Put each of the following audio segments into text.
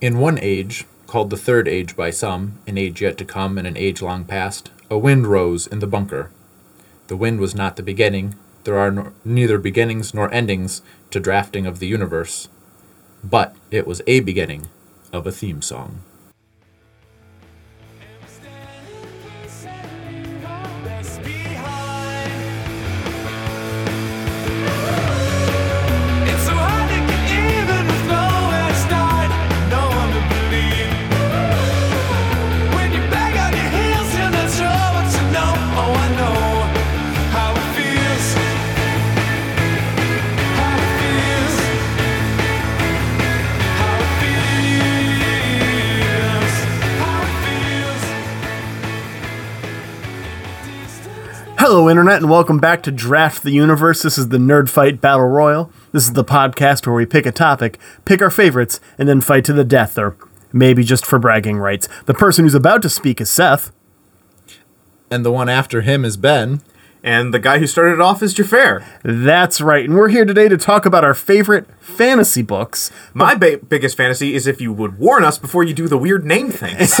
In one age, called the Third Age by some, an age yet to come and an age long past, a wind rose in the bunker. The wind was not the beginning. There are nor- neither beginnings nor endings to drafting of the universe. But it was a beginning of a theme song. Internet, and welcome back to Draft the Universe. This is the Nerd Fight Battle Royal. This is the podcast where we pick a topic, pick our favorites, and then fight to the death, or maybe just for bragging rights. The person who's about to speak is Seth. And the one after him is Ben. And the guy who started it off is Jafar. That's right, and we're here today to talk about our favorite fantasy books. My ba- biggest fantasy is if you would warn us before you do the weird name things.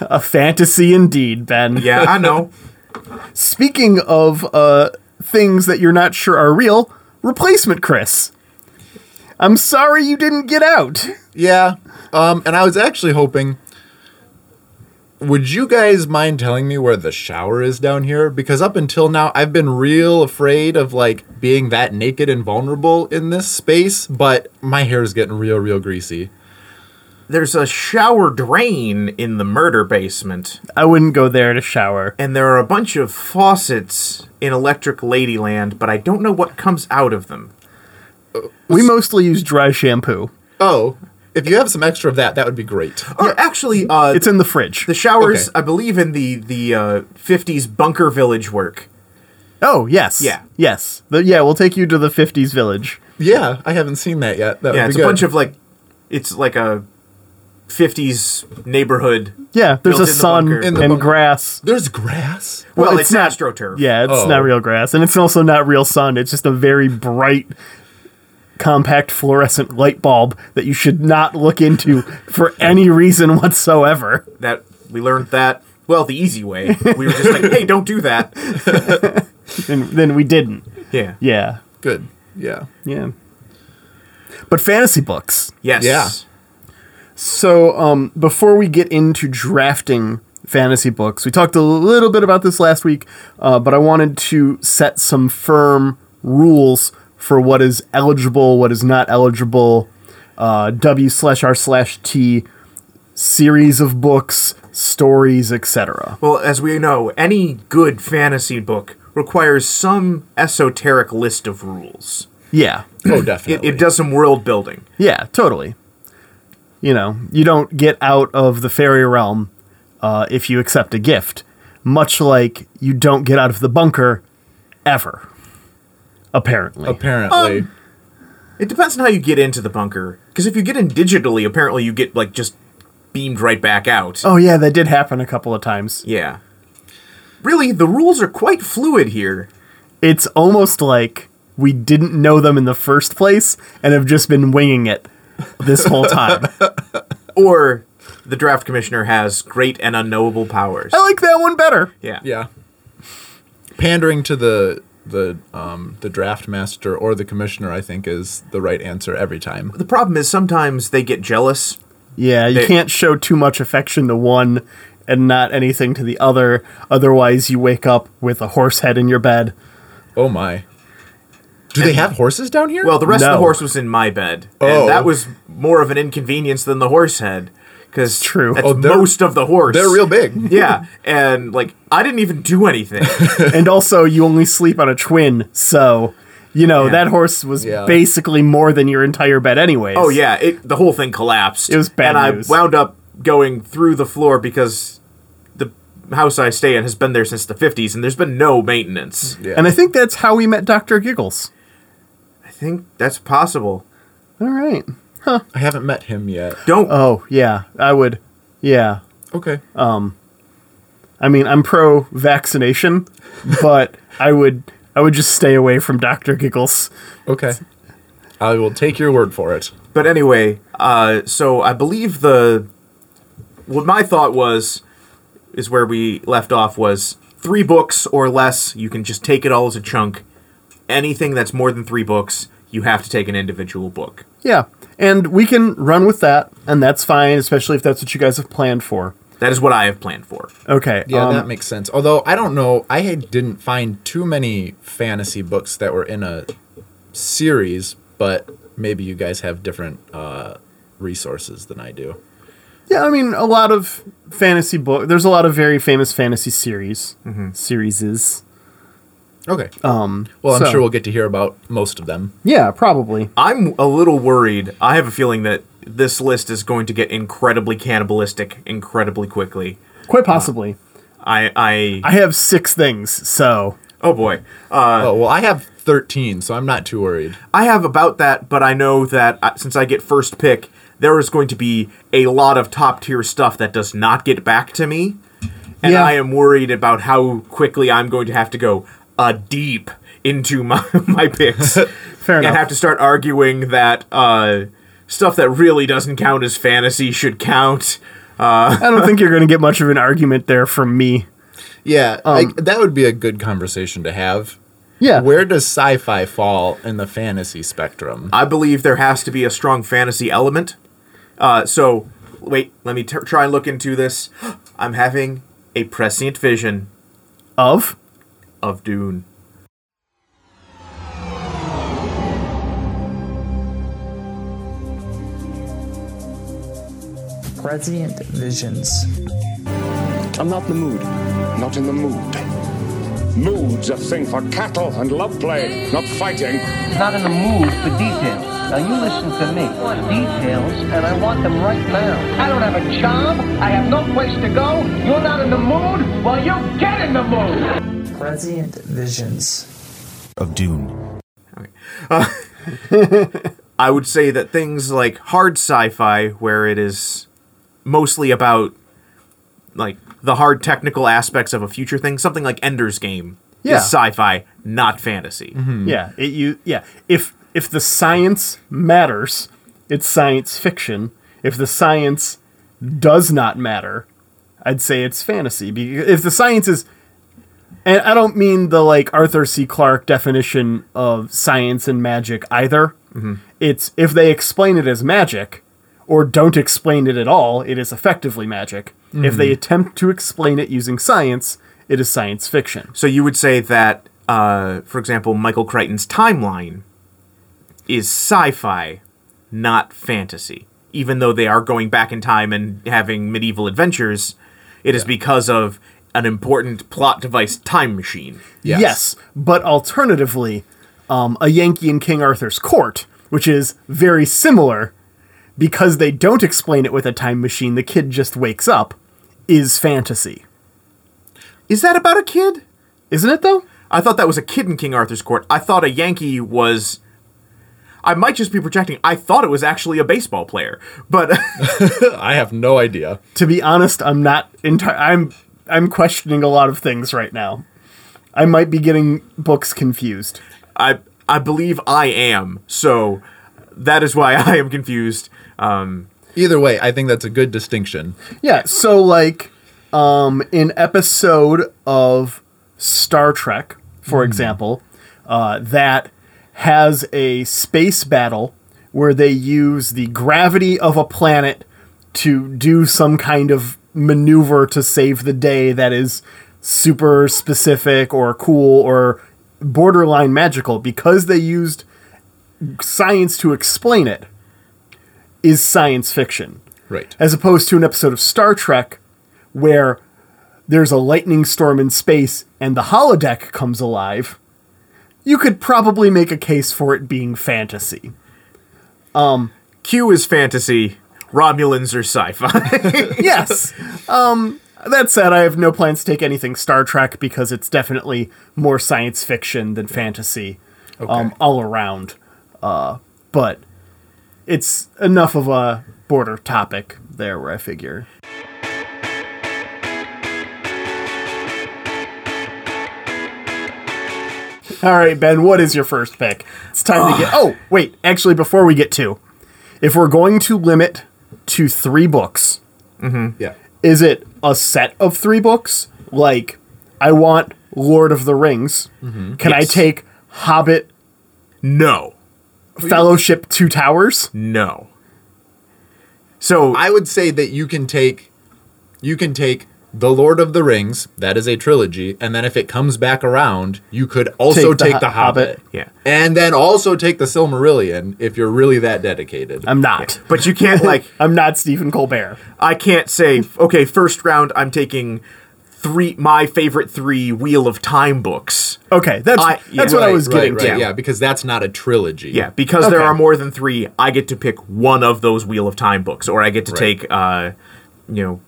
A fantasy indeed, Ben. yeah, I know. Speaking of uh, things that you're not sure are real, replacement Chris. I'm sorry you didn't get out. Yeah. Um, and I was actually hoping. Would you guys mind telling me where the shower is down here? Because up until now, I've been real afraid of like being that naked and vulnerable in this space, but my hair is getting real, real greasy. There's a shower drain in the murder basement, I wouldn't go there to shower. and there are a bunch of faucets in Electric Ladyland, but I don't know what comes out of them. We mostly use dry shampoo. Oh, if you have some extra of that, that would be great. Or actually, uh, It's in the fridge. the showers, Okay. I believe, in the the uh, '50s bunker village work. Oh, yes. Yeah. Yes. The, yeah, we'll take you to the 50s village. Yeah, I haven't seen that yet. That Yeah, would it's be a good. bunch of like, it's like a '50s neighborhood. Yeah, there's Built a in the sun bunker. In the and bunker. grass. There's grass. Well, Well, it's, it's not- astroturf. Yeah, it's Oh. not real grass. And it's also not real sun. It's just a very bright, compact fluorescent light bulb that you should not look into for any reason whatsoever. that we learned that well the easy way. We were just like, hey, don't do that. And then we didn't. Yeah. Yeah. Good. Yeah. Yeah. But fantasy books. Yes. Yeah. So, um, before we get into drafting fantasy books, we talked a little bit about this last week, uh, but I wanted to set some firm rules for what is eligible, what is not eligible, uh, W slash R slash T series of books, stories, etc. Well, as we know, any good fantasy book requires some esoteric list of rules. Yeah. Oh, It, definitely. it does some world building. Yeah, totally. You know, you don't get out of the fairy realm uh, if you accept a gift, much like you don't get out of the bunker ever. Apparently. Apparently. Um, It depends on how you get into the bunker. Because if you get in digitally, apparently you get like just beamed right back out. oh, yeah, that did happen a couple of times. Yeah. Really, the rules are quite fluid here. It's almost like we didn't know them in the first place and have just been winging it this whole time. Or the draft commissioner has great and unknowable powers. I like that one better. Yeah. Yeah. Pandering to the the um the draft master or the commissioner, I think, is the right answer every time. The problem is sometimes they get jealous. Yeah, you They- can't show too much affection to one and not anything to the other. Otherwise, you wake up with a horse head in your bed. Oh my. Do they have horses down here? Well, the rest of the horse was in my bed, Oh. and that was more of an inconvenience than the horse head, because True. That's Oh, most of the horse. they're real big. yeah, and like I didn't even do anything. and also, you only sleep on a twin, so you know Yeah. that horse was Yeah. basically more than your entire bed, anyways. oh yeah, it, the whole thing collapsed. It was bad and news. I wound up going through the floor because the house I stay in has been there since the fifties, and there's been no maintenance. Yeah. And I think that's how we met Doctor Giggles. I think that's possible. All right. I haven't met him yet. Don't Oh yeah, I would. Yeah. Okay. Um, I mean, I'm pro vaccination, but I would I would just stay away from Doctor Giggles. okay. I will take your word for it. But anyway, uh, so I believe the what my thought was is where we left off was three books or less. You can just take it all as a chunk. Anything that's more than three books, you have to take an individual book. Yeah. And we can run with that, and that's fine, especially if that's what you guys have planned for. That is what I have planned for. Okay. Yeah, um, that makes sense. Although I don't know, I had- didn't find too many fantasy books that were in a series, but maybe you guys have different uh, resources than I do. Yeah, I mean, a lot of fantasy book. There's a lot of very famous fantasy series, series. Okay. Um. Well, I'm so- sure we'll get to hear about most of them. Yeah, probably. I'm a little worried. I have a feeling that this list is going to get incredibly cannibalistic incredibly quickly. Quite possibly. I I I have six things, so oh boy. Uh, oh well, I have 13, so I'm not too worried. I have about that, but I know that uh, since I get first pick, there is going to be a lot of top tier stuff that does not get back to me. And Yeah. I am worried about how quickly I'm going to have to go uh, deep into my, my picks. fair and enough. have to start arguing that uh, stuff that really doesn't count as fantasy should count. I don't think you're going to get much of an argument there from me. Yeah, I, that would be a good conversation to have. Yeah. Where does sci-fi fall in the fantasy spectrum? I believe there has to be a strong fantasy element. Uh, so, wait, let me t- try and look into this. I'm having a prescient vision Of? Of Dune. Prescient visions. I'm not in the mood. Not in the mood. Mood's a thing for cattle and love play, not fighting. not in the mood for details. Now you listen to me. I want details, and I want them right now. I don't have a job. I have no place to go. You're not in the mood. Well, you get in the mood. Prescient visions. of Dune. Okay, I would say that things like hard sci-fi, where it is mostly about like the hard technical aspects of a future thing, something like Ender's Game, Yeah. is sci-fi, not fantasy. Mm-hmm. Yeah. It, you. Yeah. If if the science matters, it's science fiction. If the science does not matter, I'd say it's fantasy. If the science is, and I don't mean the like Arthur C. Clarke definition of science and magic either. It's if they explain it as magic, or don't explain it at all, it is effectively magic. If they attempt to explain it using science, it is science fiction. So you would say that, uh, for example, Michael Crichton's timeline is sci-fi, not fantasy. Even though they are going back in time and having medieval adventures, it is because of an important plot device time machine. Yes. Yes, but alternatively, um, a Yankee in King Arthur's court, which is very similar, because they don't explain it with a time machine, the kid just wakes up, is fantasy. Is that about a kid? Isn't it though? I thought that was a kid in King Arthur's court. I thought a Yankee was. I might just be projecting. I thought it was actually a baseball player, but I have no idea. To be honest, I'm not enti- I'm I'm questioning a lot of things right now. I might be getting books confused. I I believe I am. So that is why I am confused. Um, Either way, I think that's a good distinction. Yeah, so like um an episode of Star Trek, for example, uh, that has a space battle where they use the gravity of a planet to do some kind of maneuver to save the day that is super specific or cool or borderline magical because they used science to explain it is science fiction Right. as opposed to an episode of Star Trek where there's a lightning storm in space and the holodeck comes alive, you could probably make a case for it being fantasy. Um, Q is fantasy. Romulans are sci-fi. yes. Um, that said, I have no plans to take anything Star Trek because it's definitely more science fiction than fantasy um, all around. Uh, but it's enough of a border topic there where I figure. All right, Ben, what is your first pick? It's time to get. Oh, wait. Actually, before we get to, if we're going to limit to three books, Mm-hmm. Yeah. is it a set of three books? Like, I want Lord of the Rings. Can I take Hobbit, No. Fellowship, Two Towers? No. So I would say that you can take you can take The Lord of the Rings, that is a trilogy, and then if it comes back around, you could also Take the take Ho- the, Hobbit. Hobbit. Yeah. And then also take the Silmarillion if you're really that dedicated. I'm not. but you can't like I'm not Stephen Colbert. I can't say okay, first round I'm taking three my favorite 3 Wheel of Time books. Okay, that's I- yeah, that's what I was getting right, to. Yeah, because that's not a trilogy. Yeah, because there are more than 3, I get to pick one of those Wheel of Time books or I get to take uh you know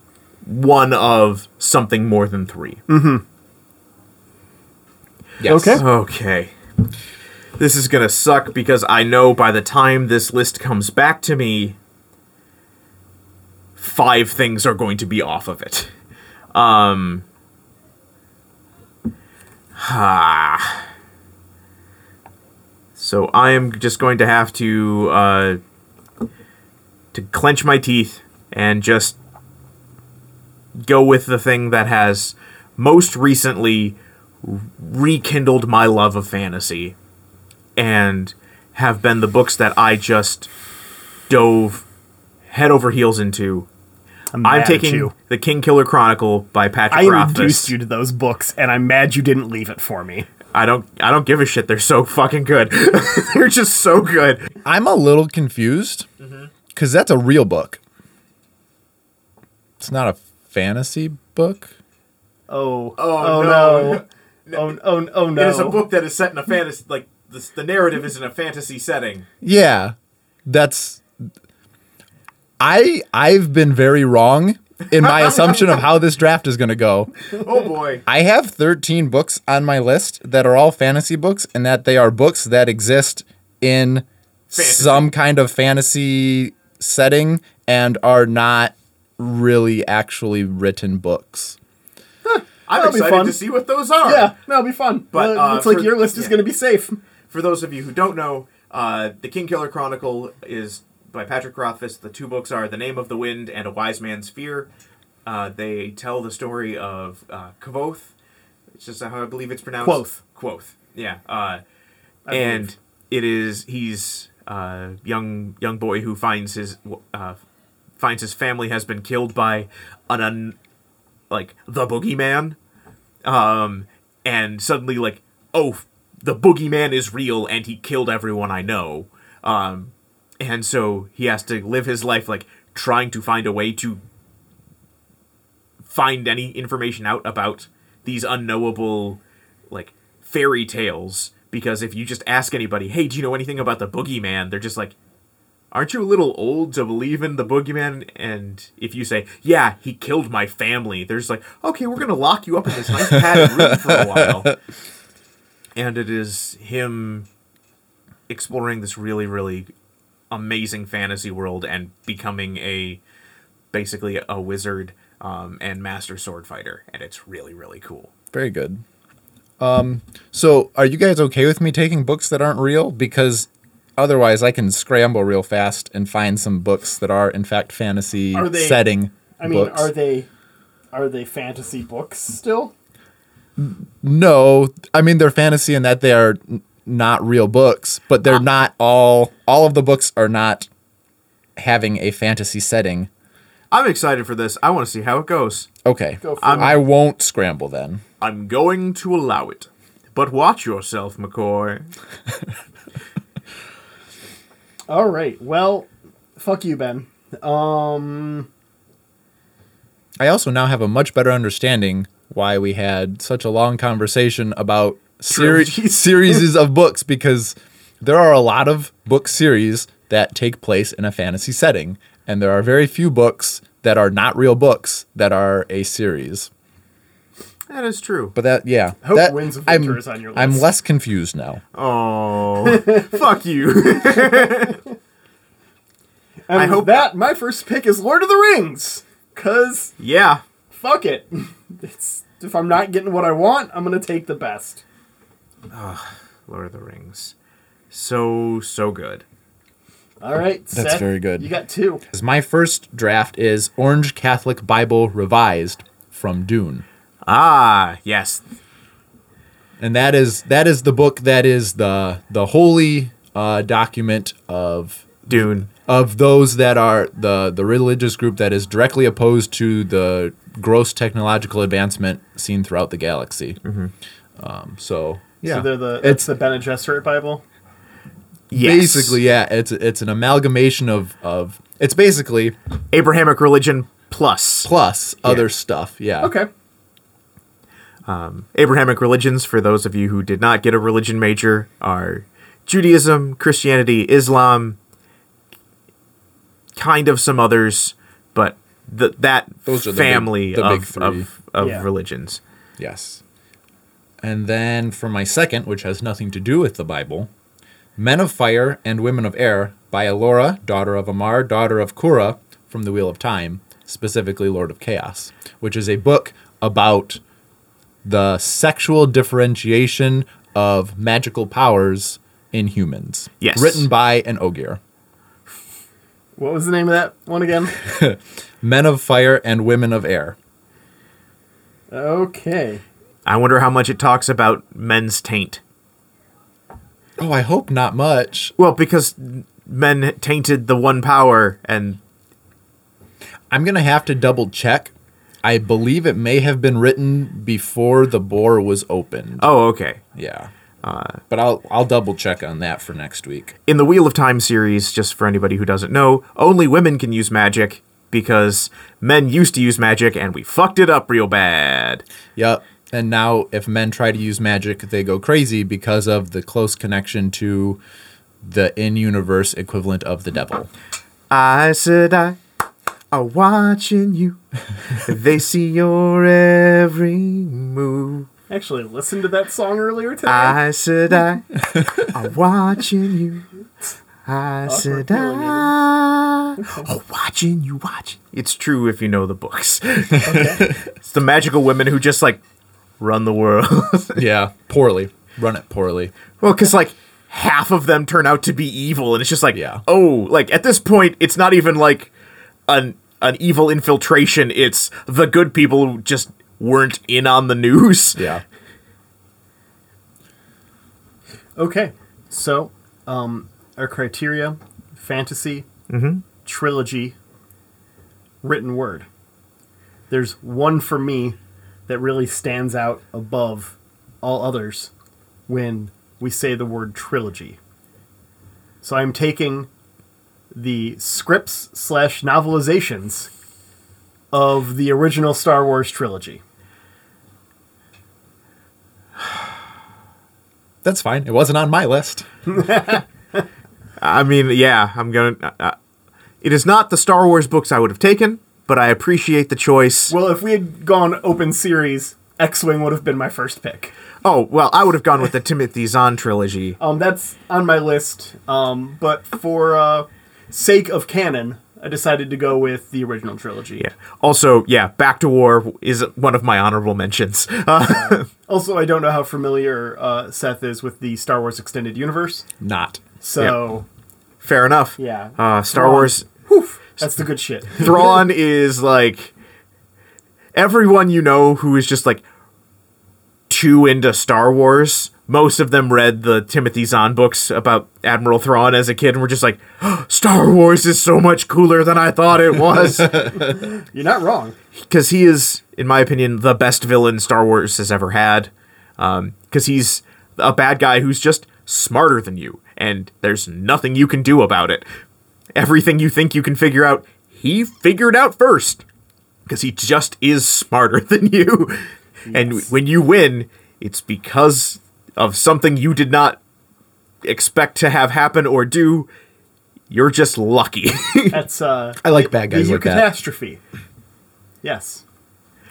one of something more than 3. Mm-hmm. Yes. Okay. Okay. This is going to suck because I know by the time this list comes back to me, five things are going to be off of it. Um. Ah. So I am just going to have to uh, to clench my teeth and just go with the thing that has most recently rekindled my love of fantasy and have been the books that I just dove head over heels into. I'm, I'm mad at taking you. The Kingkiller Chronicle by Patrick I Rothfuss. introduced you to those books, and I'm mad you didn't leave it for me. I don't I don't give a shit. They're so fucking good. They're just so good. I'm a little confused mm-hmm. because that's a real book. It's not a fantasy book. Oh, Oh, oh no. no, oh, oh, oh no. It is a book that is set in a fantasy like the, the narrative is in a fantasy setting. Yeah, that's. I I've been very wrong in my assumption of how this draft is going to go. Oh boy. I have 13 books on my list that are all fantasy books, and that they are books that exist in Fantasy. some kind of fantasy setting and are not really actually written books. I'm That'll be excited fun. to see what those are. yeah, that'll be fun. But, it's uh, like for- your list is going to be safe. For those of you who don't know, uh, the Kingkiller Chronicle is by Patrick Rothfuss. The two books are The Name of the Wind and A Wise Man's Fear. Uh, they tell the story of uh, Kvothe. It's just how I believe it's pronounced. Quoth. Quoth. Yeah. Uh, and it is he's a young young boy who finds his uh, finds his family has been killed by an un, like the boogeyman um, and suddenly like, oh, the boogeyman is real and he killed everyone I know. Um, and so he has to live his life like trying to find a way to find any information out about these unknowable like fairy tales because if you just ask anybody, "Hey, do you know anything about the boogeyman?" they're just like, aren't you a little old to believe in the boogeyman? And if you say, yeah, he killed my family, there's like, okay, we're gonna lock you up in this nice padded room for a while. And it is him exploring this really, really amazing fantasy world and becoming a basically a wizard um, and master sword fighter, and it's really, really cool. Very good. Um, so are you guys okay with me taking books that aren't real? Because otherwise, I can scramble real fast and find some books that are in fact fantasy Are they- setting. I mean, books. are they are they fantasy books still? No, I mean they're fantasy in that they are not real books, but Ah. they're not all. All of the books are not having a fantasy setting. I'm excited for this. I want to see how it goes. Okay, Go for I won't scramble then. I'm going to allow it. But watch yourself, McCoy. All right. Well, fuck you, Ben. Um, I also now have a much better understanding why we had such a long conversation about seri- Trilogies. series of books because there are a lot of book series that take place in a fantasy setting, and there are very few books that are not real books that are a series. That is true. But that, yeah, I Hope that, Winds of I'm, is on your list. I'm less confused now. Oh, fuck you. and I hope- that my first pick is Lord of the Rings. Cause yeah. fuck it. It's if I'm not getting what I want, I'm gonna take the best. Lord of the Rings. So so good. All right, That's Seth, very good. You got two. 'Cause My first draft is Orange Catholic Bible Revised from Dune. Ah, yes. and that is that is the book that is the the holy uh, document of Dune. of those that are the the religious group that is directly opposed to the gross technological advancement seen throughout the galaxy. Um, so yeah, So they're the it's it's the Bene Gesserit Bible. Yes. basically yeah, it's it's an amalgamation of of it's basically Abrahamic religion plus. plus other stuff. Yeah. Okay. Um, Abrahamic religions, for those of you who did not get a religion major, are Judaism, Christianity, Islam, kind of some others, but the, that Those are the big- family the of, of, of Yeah. religions. Yes. And then for my second, which has nothing to do with the Bible, Men of Fire and Women of Air by Alora, daughter of Amar, daughter of Kura, from the Wheel of Time, specifically Lord of Chaos, which is a book about the sexual differentiation of magical powers in humans. Yes. Written by an Ogier. What was the name of that one again? Men of Fire and Women of Air. okay. I wonder how much it talks about men's taint. Oh, I hope not much. Well, because men tainted the one power, and I'm gonna have to double check. I believe it may have been written before the bore was opened. oh, okay. Yeah. Uh, but I'll I'll double check on that for next week. In the Wheel of Time series, just for anybody who doesn't know, only women can use magic because men used to use magic and we fucked it up real bad. Yep. And now if men try to use magic, they go crazy because of the close connection to the in-universe equivalent of the devil. I said I are watching you. they see your every move. Actually, listened to that song earlier today. I said I are watching you. I said I are watching you, watching. It's true if you know the books. it's the magical women who just like run the world. yeah, poorly. Run it poorly. well, because like half of them turn out to be evil, and it's just like, Yeah. oh, like at this point, it's not even like an an evil infiltration. It's the good people who just weren't in on the news. Yeah. Okay, so um, our criteria: fantasy, trilogy, written word. There's one for me that really stands out above all others when we say the word trilogy. So I'm taking the scripts slash novelizations of the original Star Wars trilogy. That's fine. It wasn't on my list. I mean, yeah, I'm gonna. Uh, uh, it is not the Star Wars books I would have taken, but I appreciate the choice. Well, if we had gone open series, X-wing would have been my first pick. Oh well, I would have gone with the Timothy Zahn trilogy. Um, that's on my list. Um, but for uh, sake of canon, I decided to go with the original trilogy. Yeah. Also, yeah, Bacta War is one of my honorable mentions. Uh, Also, I don't know how familiar uh, Seth is with the Star Wars extended universe. Not. So fair enough. Yeah. Uh, Star Thrawn. Wars. that's the good shit. Thrawn is like everyone you know who is just like too into Star Wars. Most of them read the Timothy Zahn books about Admiral Thrawn as a kid and were just like, Star Wars is so much cooler than I thought it was. You're not wrong. Because he is, in my opinion, the best villain Star Wars has ever had. Um, because he's a bad guy who's just smarter than you, and there's nothing you can do about it. Everything you think you can figure out, he figured out first. Because he just is smarter than you. And when you win, it's because of something you did not expect to have happen or do. You're just lucky. That's uh, I like bad guys the like that. eucatastrophe. Yes,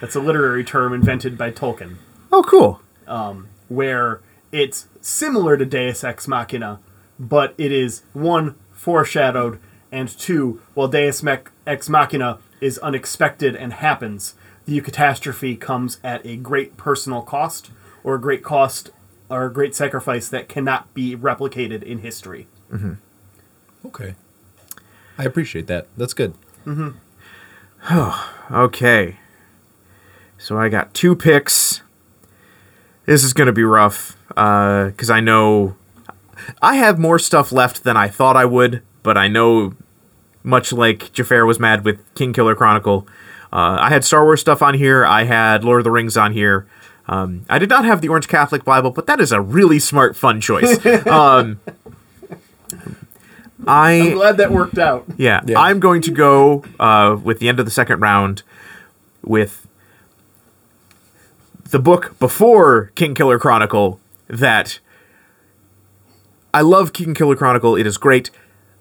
that's a literary term invented by Tolkien. oh, cool. Um, where it's similar to Deus Ex Machina, but it is one foreshadowed, and two, while Deus Ex Machina is unexpected and happens, the catastrophe comes at a great personal cost or a great cost or a great sacrifice that cannot be replicated in history. Mm-hmm. Okay. I appreciate that. That's good. Mm-hmm. Okay. So I got two picks. This is going to be rough uh, because I know I have more stuff left than I thought I would, but I know, much like Jafar was mad with Kingkiller Chronicle, uh, I had Star Wars stuff on here. I had Lord of the Rings on here. Um, I did not have the Orange Catholic Bible, but that is a really smart, fun choice. um, I I'm glad that worked out. yeah, Yeah. I'm going to go uh, with the end of the second round with the book before Kingkiller Chronicle that I love Kingkiller Chronicle. It is great.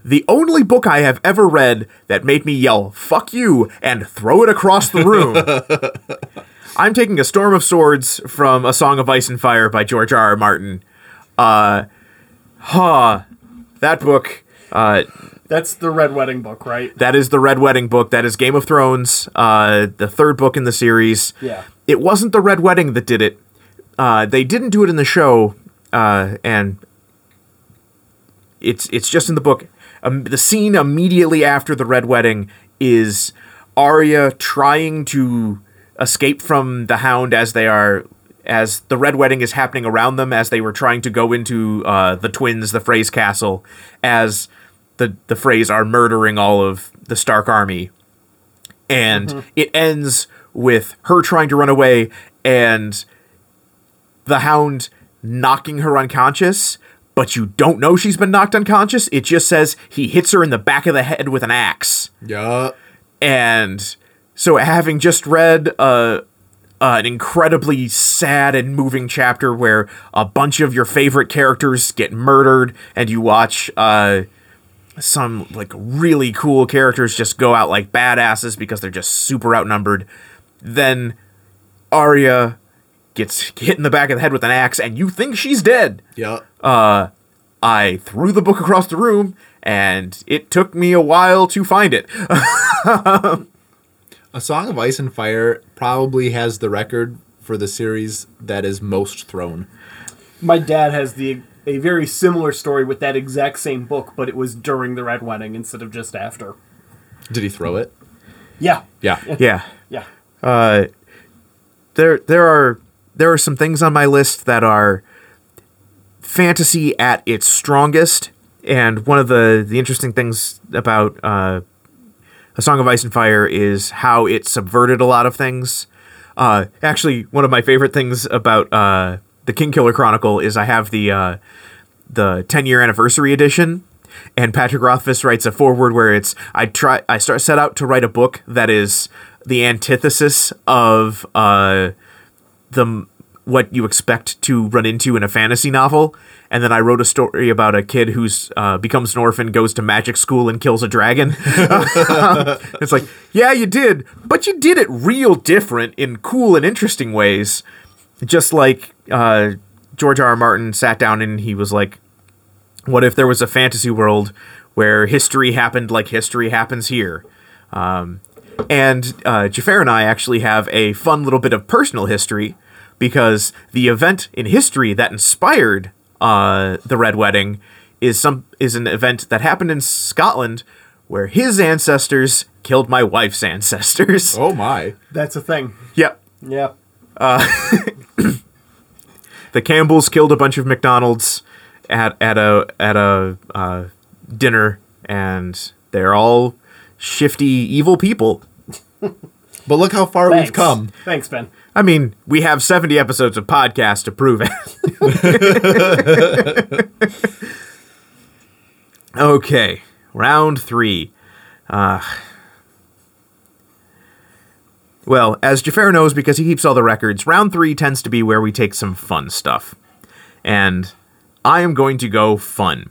The only book I have ever read that made me yell "fuck you" and throw it across the room. I'm taking a Storm of Swords from A Song of Ice and Fire by George R. R. Martin. Uh, huh, that book. Uh, That's the Red Wedding book, right? that is the Red Wedding book. That is Game of Thrones, uh, the third book in the series. Yeah. It wasn't the Red Wedding that did it. Uh, they didn't do it in the show, uh, and it's it's just in the book. Um, the scene immediately after the Red Wedding is Arya trying to escape from the Hound as they are as the Red Wedding is happening around them as they were trying to go into uh, the twins, the Freys castle, as the the Freys are murdering all of the Stark army, and it ends with her trying to run away and the Hound knocking her unconscious. But you don't know she's been knocked unconscious. It just says he hits her in the back of the head with an axe. Yeah. And so, having just read uh, an incredibly sad and moving chapter where a bunch of your favorite characters get murdered, and you watch uh, some like really cool characters just go out like badasses because they're just super outnumbered, then Arya gets hit in the back of the head with an axe, and you think she's dead. Yeah. I threw the book across the room, and it took me a while to find it. A Song of Ice and Fire probably has the record for the series that is most thrown. My dad has the a very similar story with that exact same book, but it was during the Red Wedding instead of just after. Did he throw it? Yeah, Yeah. yeah. yeah. Uh, there there are there are some things on my list that are fantasy at its strongest, and one of the the interesting things about uh, a Song of Ice and Fire is how it subverted a lot of things. Uh, actually, one of my favorite things about uh, the Kingkiller Chronicle is I have the uh, the 10 year anniversary edition and Patrick Rothfuss writes a foreword where it's I try I start set out to write a book that is the antithesis of uh the what you expect to run into in a fantasy novel and then I wrote a story about a kid who's uh, becomes an orphan, goes to magic school, and kills a dragon. it's like, yeah, you did, but you did it real different in cool and interesting ways. Just like uh, George R. R. Martin sat down and he was like, what if there was a fantasy world where history happened like history happens here? Um, and uh, Jafar and I actually have a fun little bit of personal history because the event in history that inspired uh, the Red Wedding is some is an event that happened in Scotland where his ancestors killed my wife's ancestors. Oh my. That's a thing. Yep. Yeah. the Campbells killed a bunch of McDonald's at at a at a uh, dinner, and they're all shifty, evil people. But look how far Thanks. we've come. Thanks, Ben. I mean, we have seventy episodes of podcast to prove it. okay, round three. Uh, well, as Jafar knows because he keeps all the records, round three tends to be where we take some fun stuff. And I am going to go fun.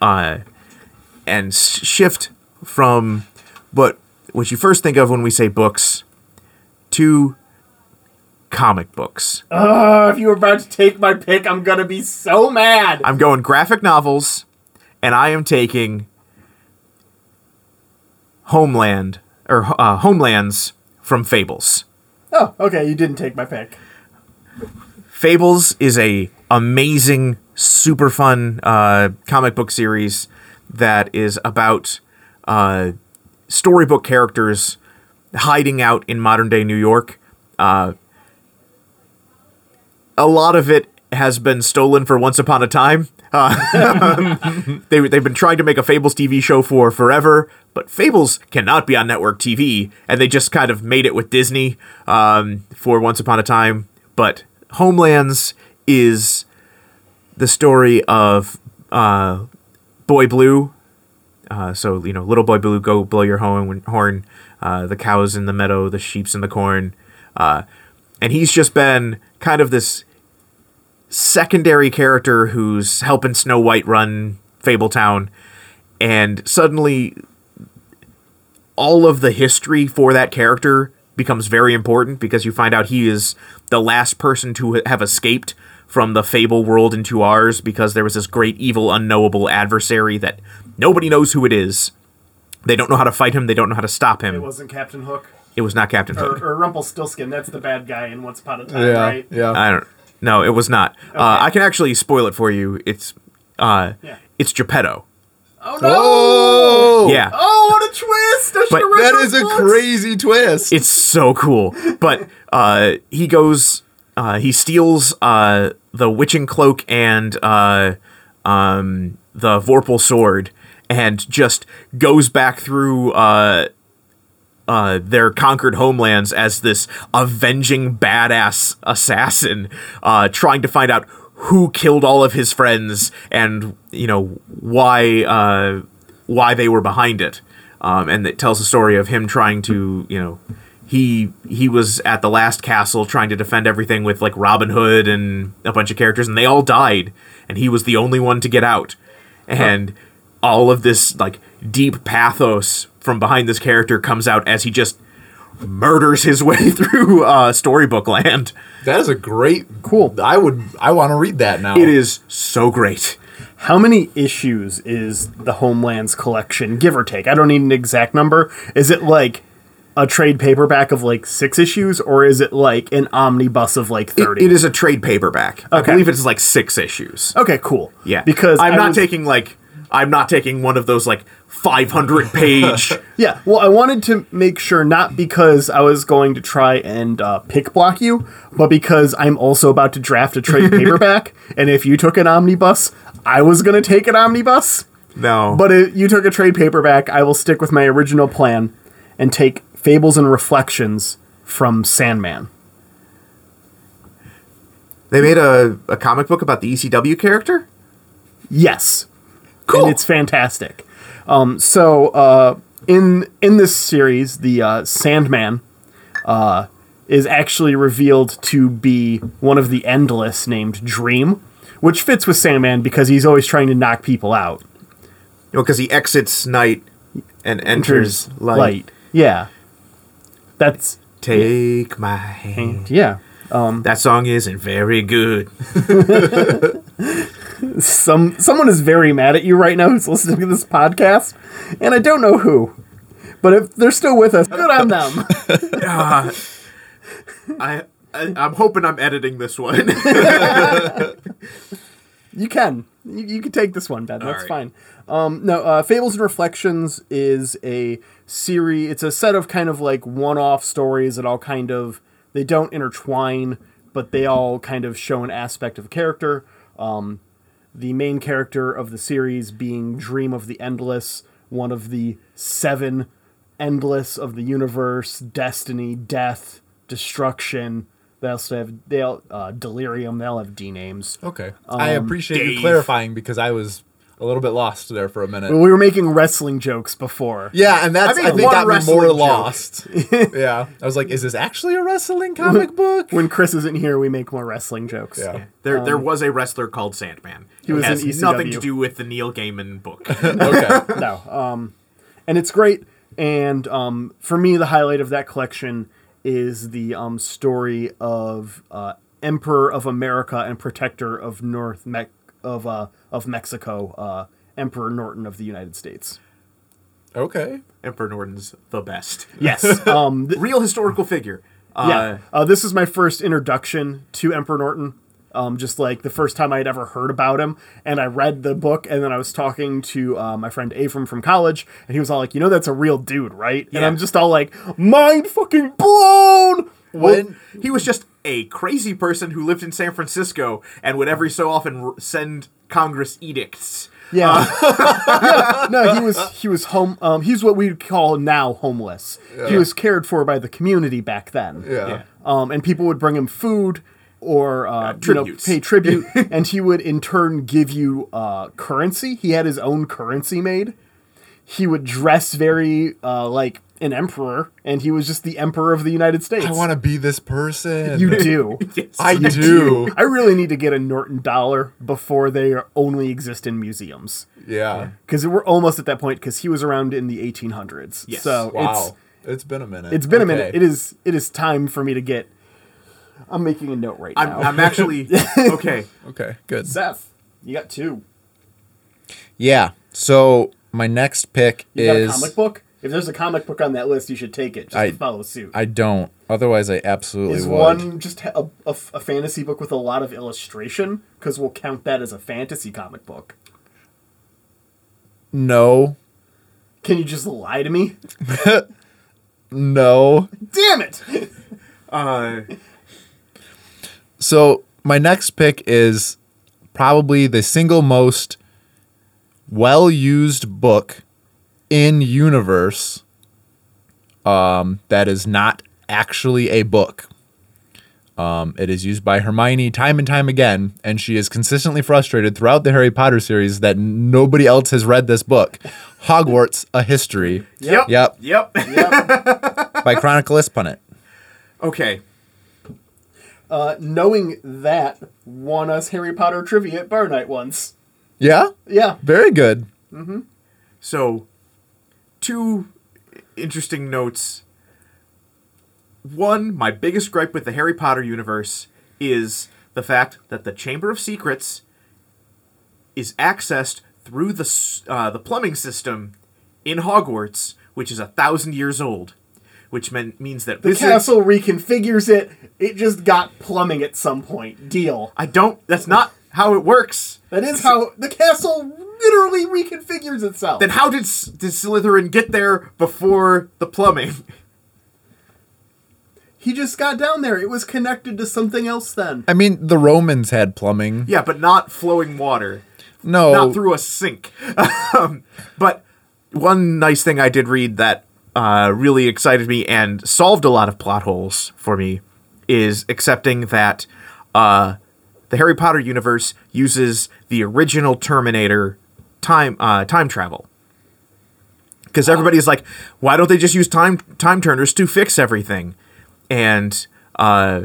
Uh, and shift from what what you first think of when we say books to comic books. Oh, if you were about to take my pick, I'm gonna be so mad. I'm going graphic novels, and I am taking Homeland or uh, Homelands from Fables. Oh, okay, you didn't take my pick. Fables is a amazing, super fun uh, comic book series that is about uh, storybook characters hiding out in modern day New York. Uh, a lot of it has been stolen for Once Upon a Time. Uh, they, they've been trying to make a Fables TV show for forever, but Fables cannot be on network TV, and they just kind of made it with Disney um, for Once Upon a Time. But Homelands is the story of uh, Boy Blue. Uh, so you know, little boy blue, go blow your horn. Horn. Uh, the cows in the meadow, the sheep's in the corn, uh, and he's just been kind of this secondary character who's helping Snow White run Fabletown, and suddenly all of the history for that character becomes very important because you find out he is the last person to have escaped from the fable world into ours because there was this great evil unknowable adversary that nobody knows who it is. They don't know how to fight him, they don't know how to stop him. It wasn't Captain Hook It was not Captain Hook. or, or Rumpelstiltskin. That's the bad guy in Once Upon a Time, Yeah, right? yeah. I don't No, it was not. Uh, I can actually spoil it for you. It's uh Yeah. it's Geppetto. Oh no! Oh, Yeah. Oh, what a twist! I But should've read that those is a crazy twist. It's so cool. But uh, he goes, uh, he steals uh, the witching cloak and uh, um, the Vorpal sword, and just goes back through uh, uh, their conquered homelands as this avenging badass assassin, uh, trying to find out who killed all of his friends and you know why uh, why they were behind it. Um, and it tells the story of him trying to you know he he was at the last castle trying to defend everything with like Robin Hood and a bunch of characters, and they all died, and he was the only one to get out, and all of this like deep pathos from behind this character comes out as he just murders his way through uh, storybook land. that is a great, Cool. I would, I want to read that now. It is so great. How many issues is the Homelands collection, give or take? I don't need an exact number. Is it like a trade paperback of like six issues, or is it like an omnibus of like It- thirty? it is a trade paperback. Okay. I Okay. believe it's like six issues. Okay, cool. Yeah, because I'm I not was- taking like I'm not taking one of those like 500 page. Yeah, well, I wanted to make sure not because I was going to try and uh, pick block you, but because I'm also about to draft a trade paperback, and if you took an omnibus, I was going to take an omnibus. no, But if you took a trade paperback, I will stick with my original plan and take Fables and Reflections from Sandman. they made a, a comic book about the ECW character. Yes. Cool. And it's fantastic. Um, so uh, in in this series, the uh, Sandman uh, is actually revealed to be one of the Endless named Dream, which fits with Sandman because he's always trying to knock people out. You know, because he exits night and enters light. Yeah. That's Take my hand. yeah. That song isn't very good. Some someone is very mad at you right now who's listening to this podcast, and I don't know who. But if they're still with us, good on them. I, I I'm hoping I'm editing this one. You can. You, you can take this one, Ben. That's right. fine. Um, no, uh, Fables and Reflections is a series. It's a set of kind of like one-off stories that all kind of they don't intertwine, but they all kind of show an aspect of a character. Um, the main character of the series being Dream of the Endless, one of the seven endless of the universe, destiny, death, destruction. They also have they all uh, delirium. They all have D names. okay. I appreciate you clarifying because I was a little bit lost there for a minute. We were making wrestling jokes before. Yeah, and that's I I, think got me more joke. lost. yeah, I was like, is this actually a wrestling comic book? When Chris isn't here, we make more wrestling jokes. Yeah. there there was a wrestler called Sandman. He was has in ECW. nothing to do with the Neil Gaiman book. Okay. No. Um, and it's great. And um, for me, the highlight of that collection is the um, story of uh, Emperor of America and Protector of North Me- of uh, of Mexico, uh, Emperor Norton of the United States. okay. Emperor Norton's the best. Yes. Um, th- Real historical figure. Uh, yeah. Uh, this is my first introduction to Emperor Norton. Um, just like the first time I'd ever heard about him, and I read the book, and then I was talking to uh, my friend Avram from college, and he was all like, "You know, that's a real dude, right?" And I'm just all like, "Mind fucking blown!" When he was just a crazy person who lived in San Francisco and would every so often r- send Congress edicts. Yeah. Yeah, No, he was he was home. Um, he's what we'd call now homeless. He was cared for by the community back then. Yeah. Um, and people would bring him food or uh, you know pay tribute, and he would in turn give you uh, currency. He had his own currency made. He would dress very uh, like an emperor, and he was just the emperor of the United States. I want to be this person. You do. I do. I really need to get a Norton dollar before they only exist in museums. Yeah. because we're almost at that point because he was around in the 1800s. Yes. So Wow. it's been a minute. it's it's been a minute. It is it is time for me to get. I'm making a note right I'm, now. I'm actually okay. Okay, good. Seth, you got two. Yeah. So my next pick You got a is comic book. If there's a comic book on that list, you should take it just I- to follow suit. I don't. Otherwise, I absolutely is would. one just a, a, a fantasy book with a lot of illustration? Because we'll count that as a fantasy comic book. No. Can you just lie to me? No. Damn it! Uh, So my next pick is probably the single most well used book in universe um, that is not actually a book. Um, it is used by Hermione time and time again, and she is consistently frustrated throughout the Harry Potter series that nobody else has read this book. Hogwarts: A History. yep. Yep. Yep. yep. By Chroniclist Punnett. okay. Uh, knowing that won us Harry Potter trivia at Bar Night once. Yeah. Yeah. Very good. So, two interesting notes. One, my biggest gripe with the Harry Potter universe is the fact that the Chamber of Secrets is accessed through the uh, the plumbing system in Hogwarts, which is a thousand years old, which mean, means that The wizards. castle reconfigures it. It just got plumbing at some point. Deal. I don't. That's not how it works. That is how the castle literally reconfigures itself. Then how did S- did Slytherin get there before the plumbing? he just got down there. It was connected to something else then. I mean, the Romans had plumbing. Yeah, but not flowing water. No. not through a sink. um, but one nice thing I did read that uh, really excited me and solved a lot of plot holes for me is accepting that uh, the Harry Potter universe uses the original Terminator time uh, time travel. Because everybody's like, why don't they just use time time turners to fix everything? And uh,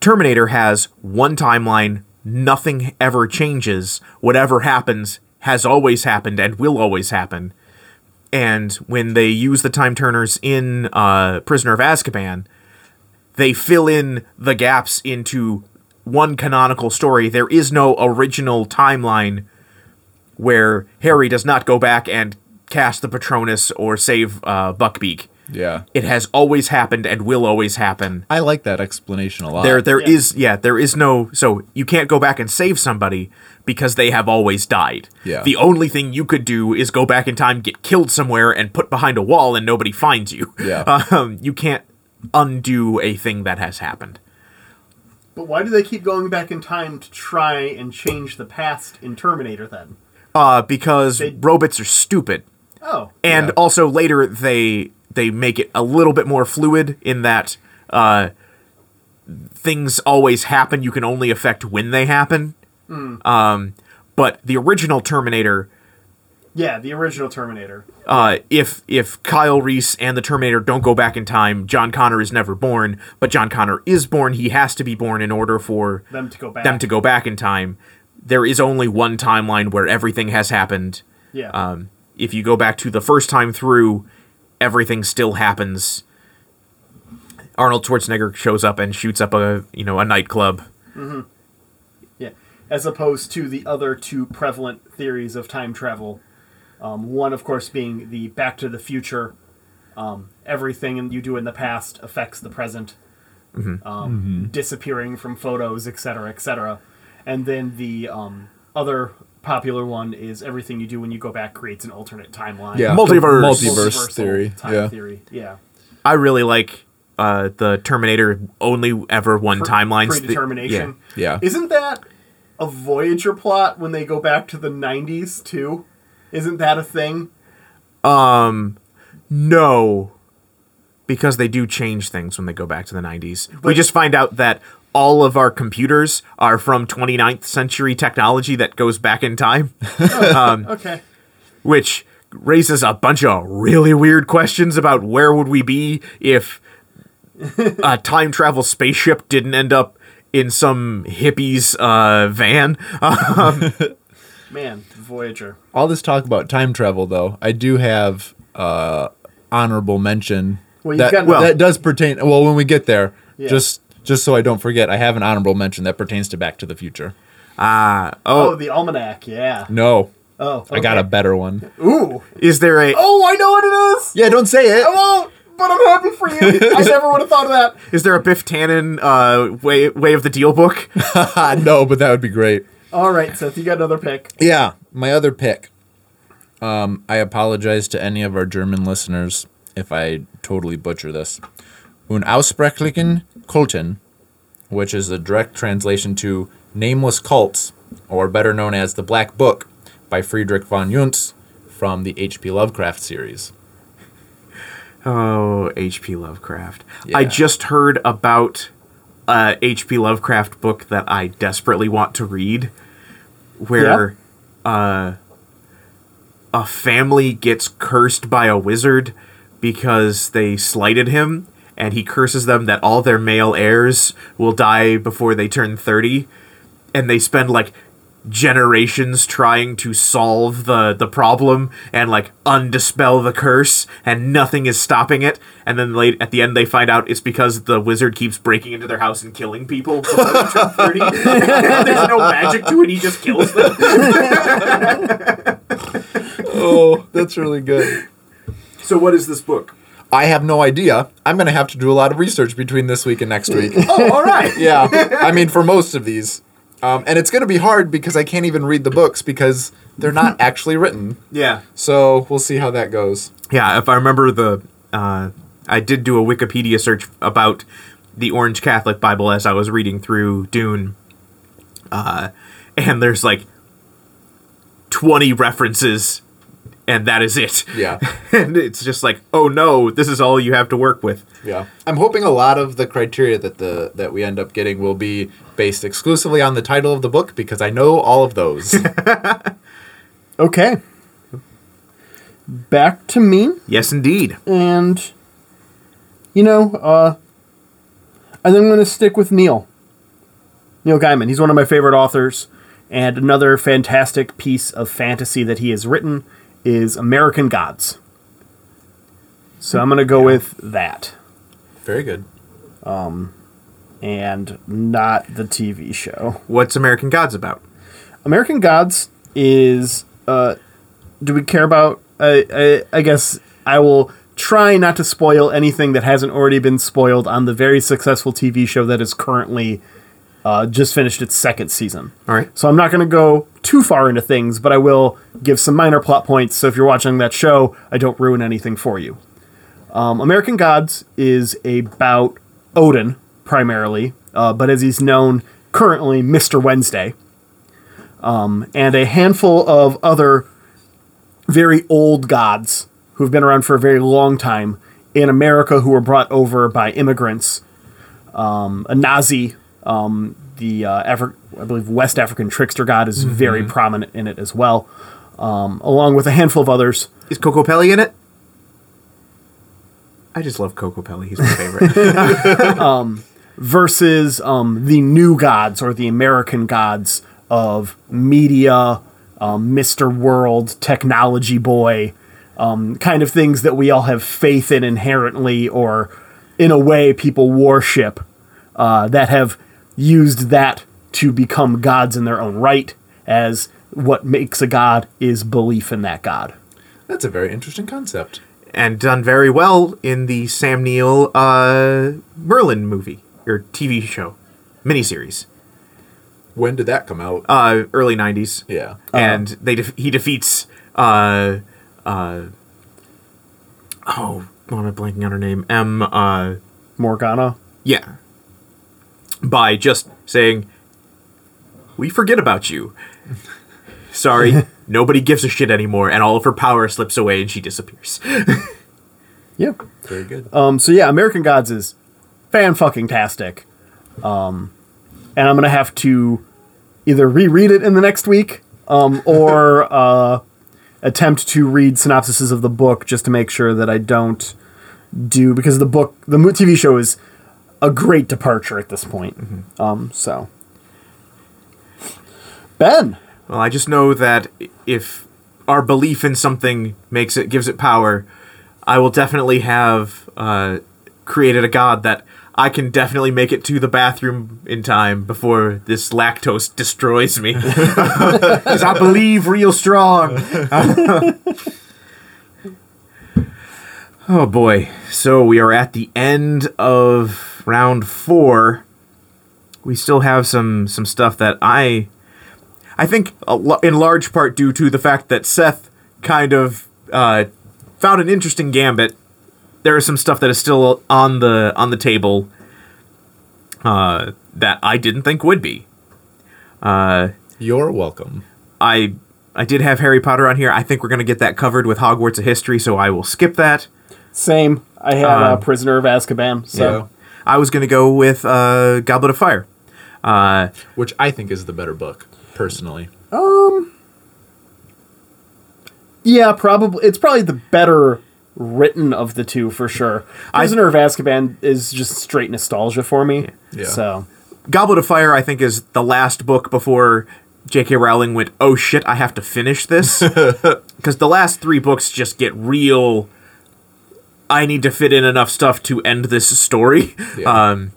Terminator has one timeline, nothing ever changes. Whatever happens has always happened and will always happen. And when they use the time turners in uh, Prisoner of Azkaban, they fill in the gaps into one canonical story. There is no original timeline where Harry does not go back and cast the Patronus or save uh, Buckbeak. Yeah. It has always happened and will always happen. I like that explanation a lot. There, there Yeah. is, yeah, there is no. So you can't go back and save somebody because they have always died. Yeah. The only thing you could do is go back in time, get killed somewhere, and put behind a wall, and nobody finds you. Yeah. Um, you can't undo a thing that has happened. But why do they keep going back in time to try and change the past in Terminator then? Uh, because They- robots are stupid. Oh. and Yeah. also later they they make it a little bit more fluid in that uh, things always happen. You can only affect when they happen. Um, but the original Terminator, Yeah, the original Terminator. uh, if if Kyle Reese and the Terminator don't go back in time, John Connor is never born. But John Connor is born. He has to be born in order for Them to go back. them to go back in time. There is only one timeline where everything has happened. Yeah. Um, if you go back to the first time through, everything still happens. Arnold Schwarzenegger shows up and shoots up a you know a nightclub. Mm-hmm. Yeah, as opposed to the other two prevalent theories of time travel. Um, one, of course, being the Back to the Future. Um, everything you do in the past affects the present. um, disappearing from photos, etc., cetera, et cetera. And then the um, other popular one is everything you do when you go back creates an alternate timeline. Yeah, Multiverse. multiverse theory. Time Yeah, theory. Yeah. I really like uh, the Terminator only ever one Pre- timelines. thi- Predetermination. Yeah. Isn't that a Voyager plot when they go back to the 90s too? Isn't that a thing? Um, No, because they do change things when they go back to the 90s. we just find out that all of our computers are from 29th century technology that goes back in time, Okay. which raises a bunch of really weird questions about where would we be if a time travel spaceship didn't end up in some hippie's uh, van. Man, Voyager. all this talk about time travel, though, I do have uh, honorable mention. Well, you've that, got- well, that does pertain. Well, when we get there, Yeah. just just so I don't forget, I have an honorable mention that pertains to Back to the Future. Oh, oh, the almanac. Yeah. No, Oh, I got a better one. Ooh. is there a Oh, I know what it is. Yeah, don't say it. I won't. But I'm happy for you. I never would have thought of that. is there a Biff Tannen uh, way way of the deal book? no, but that would be great. All right, Seth, you got another pick. Yeah, my other pick. Um, I apologize to any of our German listeners if I totally butcher this. Unaussprechlichen Kulten, which is a direct translation to Nameless Cults, or better known as The Black Book, by Friedrich von Junzt from the H.P. Lovecraft series. Oh, H.P. Lovecraft. I just heard about a H.P. Lovecraft book that I desperately want to read, where uh, a family gets cursed by a wizard because they slighted him, and he curses them that all their male heirs will die before they turn 30, and they spend like generations trying to solve the the problem and like undispel the curse and nothing is stopping it and then late at the end they find out it's because the wizard keeps breaking into their house and killing people before they turn 30 there's no magic to it he just kills them Oh, that's really good. so what is this book I have no idea. I'm going to have to do a lot of research between this week and next week. oh all right yeah, I mean, for most of these. Um, and it's going to be hard because I can't even read the books because they're not actually written. yeah So we'll see how that goes. Yeah, if I remember the, uh, I did do a Wikipedia search about the Orange Catholic Bible as I was reading through Dune, uh, and there's like twenty references, and that is it. Yeah. and it's just like, oh no, this is all you have to work with. Yeah. I'm hoping a lot of the criteria that the that we end up getting will be based exclusively on the title of the book because I know all of those. Okay. Back to me. Yes, indeed. and you know, uh, I think I'm going to stick with Neil. Neil Gaiman. He's one of my favorite authors, and another fantastic piece of fantasy that he has written is American Gods. So I'm going to go with that, Very good. and not the TV show. What's American Gods about? American Gods is. Uh, do we care about? I, I, I guess I will try not to spoil anything that hasn't already been spoiled on the very successful TV show that is currently uh, just finished its second season. All right. So I'm not going to go too far into things, but I will give some minor plot points. So if you're watching that show, I don't ruin anything for you. Um, American Gods is about Odin primarily, uh, but as he's known currently, Mr. Wednesday, um, and a handful of other very old gods who've been around for a very long time in America who were brought over by immigrants. Um, Anansi, um, the uh, Afri- I believe West African trickster god, is very prominent in it as well, um, along with a handful of others. Is Kokopelli in it? I just love Kokopelli. He's my favorite. versus um, the new gods or the American gods of media, um, Mr. World, technology boy, um, kind of things that we all have faith in inherently, or in a way people worship, uh, that have used that to become gods in their own right, as what makes a god is belief in that god. That's a very interesting concept. and done very well in the Sam Neill uh, Merlin movie. or TV show, miniseries, When did that come out? uh, early '90s. yeah. and they def- he defeats uh uh oh why am I blanking on her name M uh Morgana. yeah by just saying we forget about you sorry nobody gives a shit anymore and all of her power slips away and she disappears Yeah. Very good. Um, so yeah, American Gods is fan fucking tastic. Um, and I'm gonna have to either reread it in the next week, um, or uh, attempt to read synopsises of the book just to make sure that I don't do because the book, the mo- TV show is a great departure at this point. Um, so Ben, well I just know that if our belief in something makes it gives it power I will definitely have uh, created a god that I can definitely make it to the bathroom in time before this lactose destroys me. Because I believe real strong. oh boy. So we are at the end of round four. We still have some some stuff that I I think a in large part due to the fact that Seth kind of uh, found an interesting gambit. There is some stuff that is still on the on the table uh, that I didn't think would be. You're welcome. I I did have Harry Potter on here. I think we're gonna get that covered with Hogwarts of History, so I will skip that. same. I had uh, Prisoner of Azkaban. So Yeah. I was gonna go with uh, Goblet of Fire. Uh, Which I think is the better book, personally. Um, yeah, probably it's probably the better written of the two for sure. Prisoner of Azkaban is just straight nostalgia for me. Yeah. So Goblet of Fire, I think, is the last book before J.K. Rowling went, "Oh shit, I have to finish this," because the last three books just get real. I need to fit in enough stuff to end this story. Yeah. Um,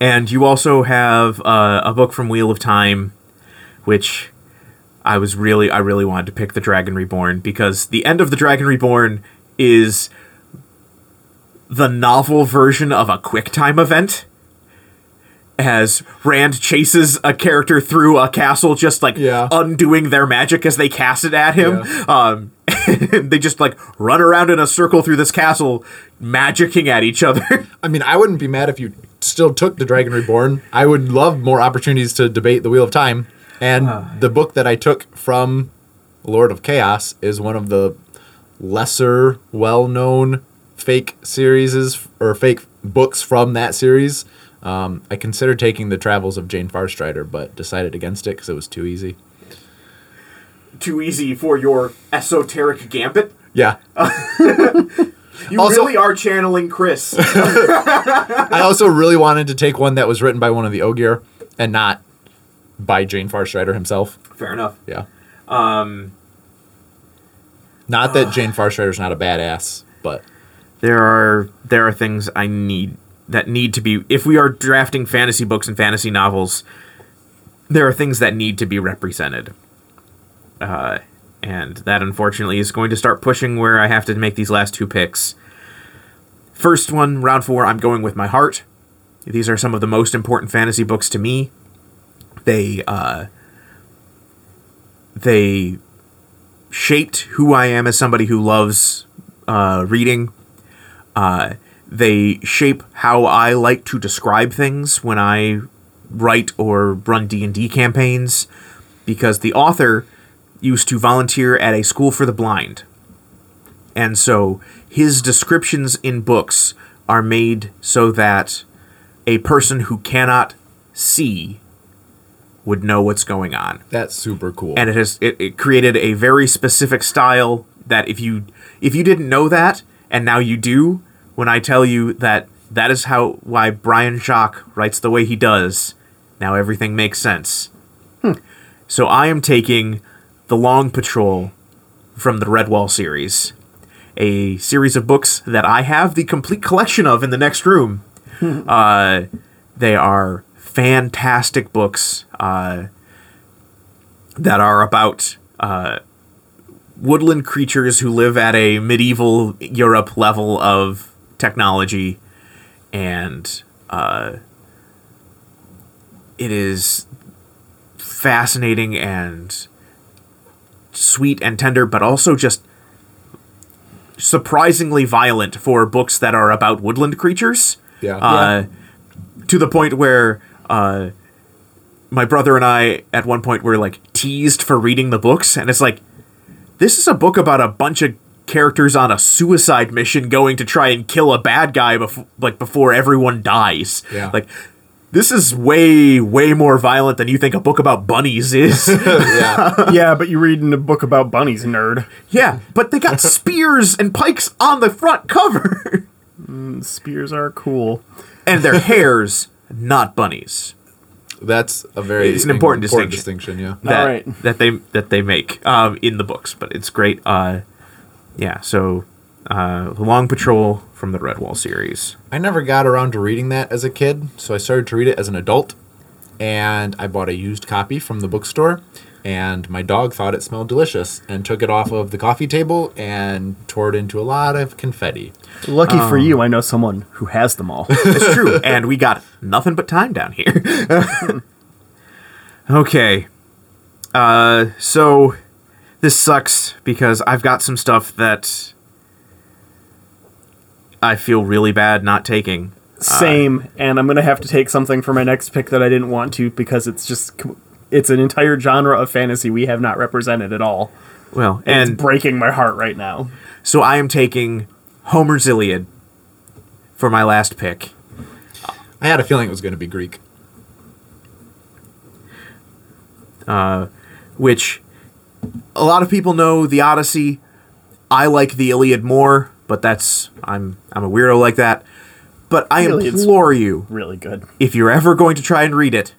and you also have uh, a book from Wheel of Time, which I was really, I really wanted to pick the Dragon Reborn because the end of the Dragon Reborn is the novel version of a QuickTime event as Rand chases a character through a castle, just like Yeah. undoing their magic as they cast it at him. Um, they just like run around in a circle through this castle, magicking at each other. I mean, I wouldn't be mad if you still took the Dragon Reborn. I would love more opportunities to debate the Wheel of Time. And the book that I took from Lord of Chaos is one of the lesser well-known fake series or fake books from that series. Um, I considered taking the Travels of Jane Farstrider, but decided against it because it was too easy. Too easy for your esoteric gambit. Yeah, You Also- really are channeling Chris. I also really wanted to take one that was written by one of the Ogier and not by Jane Farstrider himself. Fair enough. Yeah. Um. Not that Jane Farstrider's not a badass, but there are there are things I need that need to be if we are drafting fantasy books and fantasy novels, there are things that need to be represented. Uh, and that unfortunately is going to start pushing where I have to make these last two picks. First one, round four, I'm going with my heart. These are some of the most important fantasy books to me. They uh, they shaped who I am as somebody who loves uh, reading. Uh, they shape how I like to describe things when I write or run D and D campaigns, because the author used to volunteer at a school for the blind, and so his descriptions in books are made so that a person who cannot see would know what's going on. That's super cool. and it has it, it created a very specific style that if you if you didn't know that and now you do when i tell you that that is how why brian jacques writes the way he does now everything makes sense. Hmm. So i am taking the long patrol from the redwall series a series of books that i have the complete collection of in the next room. Uh, they are fantastic books uh, that are about uh, woodland creatures who live at a medieval Europe level of technology, and uh, it is fascinating and sweet and tender, but also just surprisingly violent for books that are about woodland creatures. Yeah. Uh, To the point where uh, my brother and I, at one point, were like teased for reading the books, and it's like, this is a book about a bunch of characters on a suicide mission going to try and kill a bad guy before, like before everyone dies. Yeah. Like, this is way, way more violent than you think a book about bunnies is. yeah. yeah, but you're reading a book about bunnies, nerd. yeah, but they got spears and pikes on the front cover, Spears are cool. and they're hares, not bunnies. That's a very It's an important distinction. distinction. Yeah. that Alright. that they that they make um, in the books, but it's great. Uh, yeah, so uh, the Long Patrol from the Redwall series. I never got around to reading that as a kid, so I started to read it as an adult. And I bought a used copy from the bookstore, and my dog thought it smelled delicious and took it off of the coffee table and tore it into a lot of confetti. Lucky for you, I know someone who has them all. It's true, and we got nothing but time down here. okay, uh, so this sucks because I've got some stuff that I feel really bad not taking. Same, and I'm gonna have to take something for my next pick that I didn't want to because it's just it's an entire genre of fantasy we have not represented at all. Well, And and it's breaking my heart right now. So I am taking Homer's Iliad for my last pick. I had a feeling it was going to be Greek. Uh, which a lot of people know the Odyssey. I like the Iliad more, but that's I'm I'm a weirdo like that. But I Iliad's- implore you, Really good. if you're ever going to try and read it,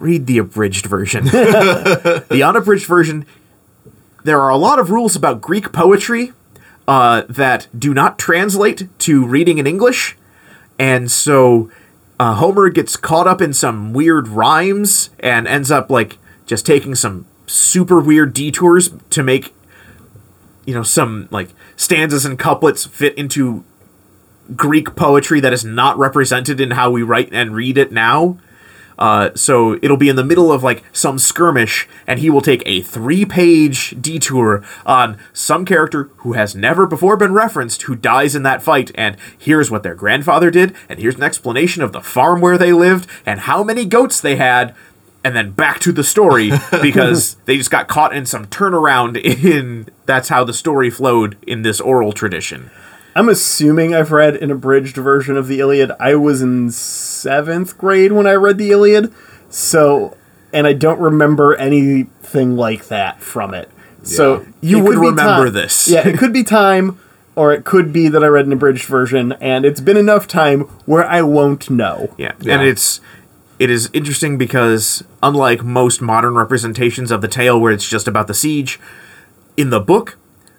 read the abridged version. the unabridged version, there are a lot of rules about Greek poetry uh, that do not translate to reading in English, and so uh, Homer gets caught up in some weird rhymes and ends up like just taking some super weird detours to make you know some like stanzas and couplets fit into Greek poetry that is not represented in how we write and read it now. Uh, so it'll be in the middle of like some skirmish, and he will take a three-page detour on some character who has never before been referenced who dies in that fight. And here's what their grandfather did, and here's an explanation of the farm where they lived and how many goats they had, and then back to the story because they just got caught in some turnaround. In that's how the story flowed in this oral tradition. I'm assuming I've read an abridged version of the Iliad. I was in seventh grade when I read the Iliad, so and I don't remember anything like that from it. So You would remember this. Yeah, it could be time, or it could be that I read an abridged version, and it's been enough time where I won't know. Yeah. Yeah. And it's it is interesting because unlike most modern representations of the tale where it's just about the siege, in the book,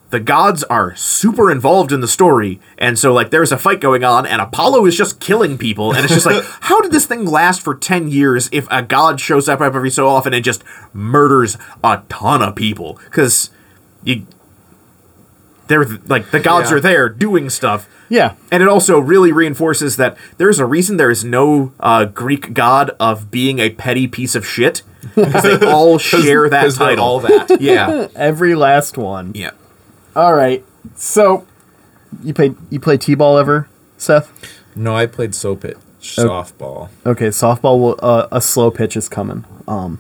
the gods are super involved in the story. And so like there's a fight going on and Apollo is just killing people and it's just like how did this thing last for 10 years if a god shows up every so often and just murders a ton of people cuz you they're like the gods Yeah. are there doing stuff. Yeah, And it also really reinforces that there's a reason there is no uh, Greek god of being a petty piece of shit because they all share that 'Cause they're title. all that. Yeah, every last one. yeah. All right, so you play you play t-ball ever, Seth? No, I played soap pitch softball. Okay, softball. Will, uh, a slow pitch is coming. Um,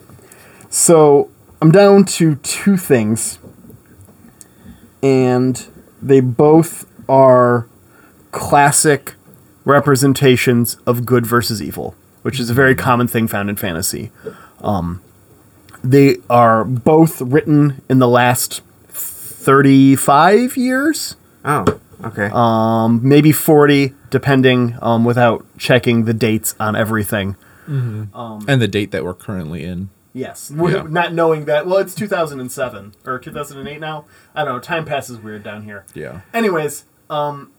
so I'm down to two things, and they both are classic representations of good versus evil, which is a very common thing found in fantasy. Um, they are both written in the last 35 years Oh, okay. um, maybe 40 depending um, without checking the dates on everything Mm-hmm. Um, and the date that we're currently in. Yes Yeah. not knowing that well it's 2007 or 2008 now i don't know time passes weird down here Yeah. anyways um,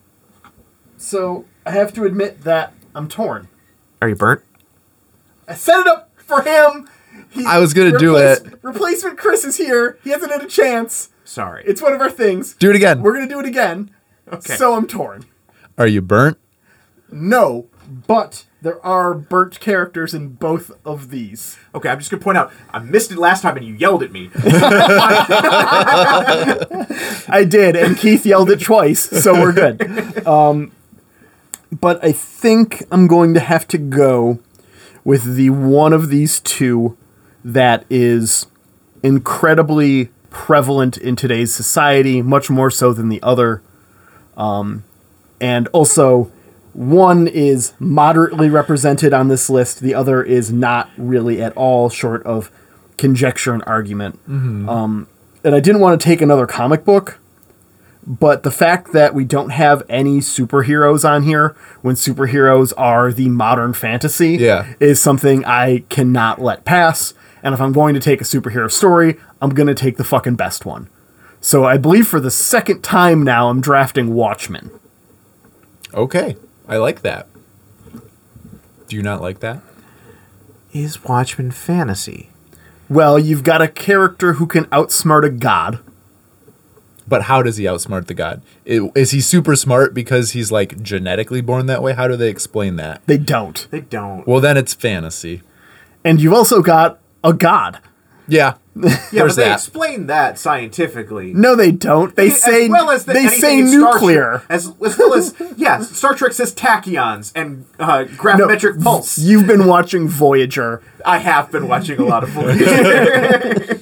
so i have to admit that i'm torn Are you burnt? i set it up for him He- I was gonna do it. replacement chris is here he hasn't had a chance Sorry. it's one of our things Do it again. we're gonna do it again Okay. so i'm torn Are you burnt? No, but There are burnt characters in both of these. Okay, I'm just gonna point out I missed it last time and you yelled at me. I did, and Keith yelled it twice, so we're good. Um, but I think I'm going to have to go with the one of these two that is incredibly prevalent in today's society, much more so than the other. Um, and also, one is moderately represented on this list, the other is not really at all, short of conjecture and argument. Um, and I didn't want to take another comic book, but the fact that we don't have any superheroes on here when superheroes are the modern fantasy Yeah. is something I cannot let pass. And if I'm going to take a superhero story, I'm going to take the fucking best one. So I believe for the second time now, I'm drafting Watchmen. Okay, I like that. Do you not like that? Is Watchmen fantasy? Well, you've got a character who can outsmart a god. But how does he outsmart the god? I- Is he super smart because he's like genetically born that way? How do they explain that? They don't. They don't. Well, then it's fantasy. And you've also got a god. Yeah, yeah, but they that. explain that scientifically. No, they don't. They As say well as the, they say nuclear. Trek, as, as well as yeah, Star Trek says tachyons and uh, No, gravimetric pulse. You've been watching Voyager. I have been watching a lot of Voyager.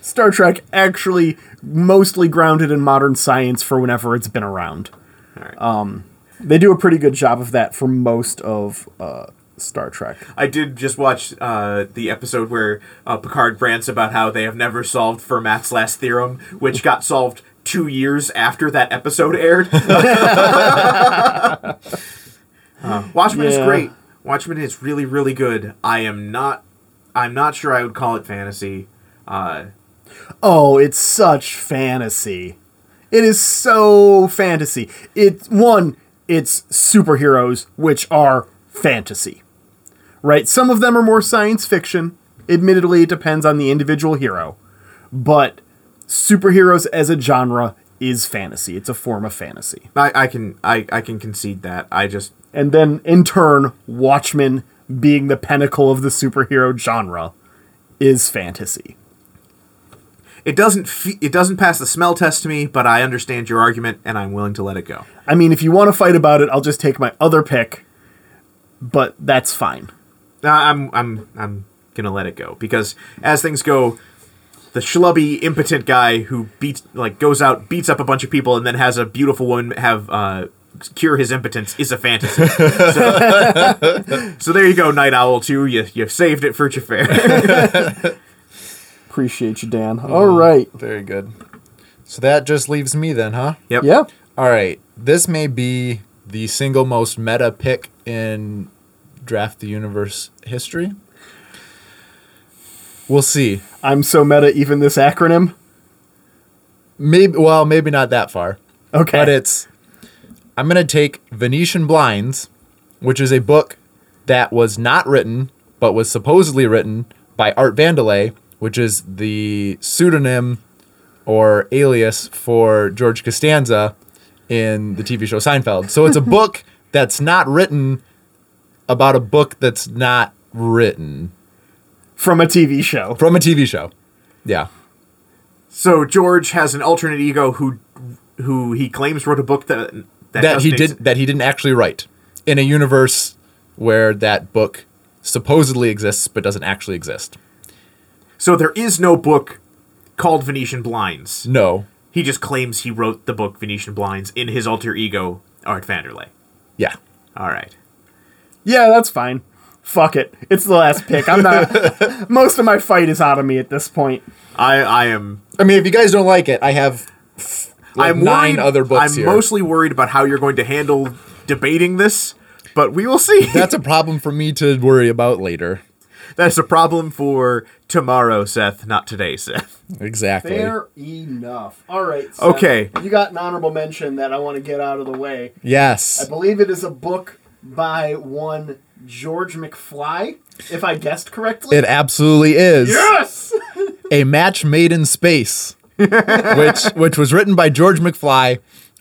Star Trek actually mostly grounded in modern science for whenever it's been around. Um, they do a pretty good job of that for most of uh, Star Trek. I did just watch uh, the episode where uh, Picard rants about how they have never solved Fermat's last theorem, which got solved two years after that episode aired. Uh, Watchmen is great. Watchmen is really, really good. I am not. I'm not sure I would call it fantasy. Uh, Oh, it's such fantasy. It is so fantasy. It's one, it's superheroes, which are fantasy. Right? Some of them are more science fiction. Admittedly, it depends on the individual hero. But superheroes as a genre is fantasy. It's a form of fantasy. I, I can I, I can concede that. I just And then in turn, Watchmen being the pinnacle of the superhero genre is fantasy. it doesn't fe- it doesn't pass the smell test to me, but I understand your argument and I'm willing to let it go. I mean, if you want to fight about it, I'll just take my other pick, but that's fine. Uh, I'm I'm I'm gonna let it go because as things go, the schlubby impotent guy who beats like goes out beats up a bunch of people and then has a beautiful woman have uh, cure his impotence is a fantasy. so, so there you go, Nite Owl Two. You you saved it for Jafar. Appreciate you, Dan. All right. very good. So that just leaves me then, huh? yep. Yeah. All right. This may be the single most meta pick in Draft the Universe history. We'll see. I'm so meta, even this acronym. Maybe well, maybe not that far. Okay. But it's I'm going to take Venetian Blinds, which is a book that was not written but was supposedly written by Art Vandelay, which is the pseudonym or alias for George Costanza in the TV show Seinfeld. So it's a book that's not written about a book that's not written From a TV show. from a TV show. Yeah. So George has an alternate ego who who he claims wrote a book that that, that he did ex- that he didn't actually write in a universe where that book supposedly exists but doesn't actually exist. So there is no book called Venetian Blinds. No. He just claims he wrote the book Venetian Blinds in his alter ego, Art Vandelay. Yeah. All right. Yeah, that's fine. Fuck it. It's the last pick. I'm not. most of my fight is out of me at this point. I I am I mean, if you guys don't like it, I have like I'm nine worried- other books I'm here. mostly worried about how you're going to handle debating this, but we will see. That's a problem for me to worry about later. That's a problem for tomorrow, Seth, not today, Seth. Exactly. Fair enough. All right. Seth, Okay. You got an honorable mention that I want to get out of the way. Yes. I believe it is a book by one George McFly, if I guessed correctly. It absolutely is. yes! A Match Made in Space, which which was written by George McFly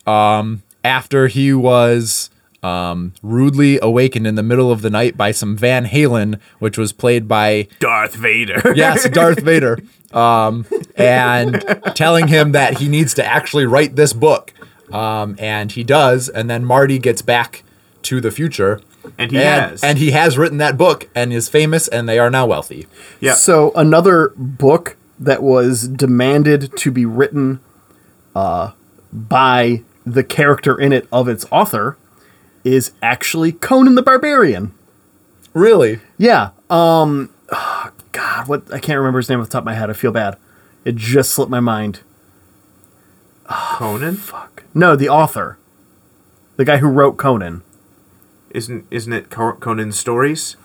um, after he was um, rudely awakened in the middle of the night by some Van Halen, which was played by Darth Vader. yes, Darth Vader, um, and telling him that he needs to actually write this book. Um, and he does, and then Marty gets back to the future. And he and, has. And he has written that book and is famous, and they are now wealthy. yeah. So another book that was demanded to be written uh, by the character in it of its author is actually Conan the Barbarian. Really? Yeah. Um. God, what I can't remember his name off the top of my head. I feel bad. It just slipped my mind. Conan Fuck. No, the author, the guy who wrote Conan. Isn't isn't it Co- Conan's stories?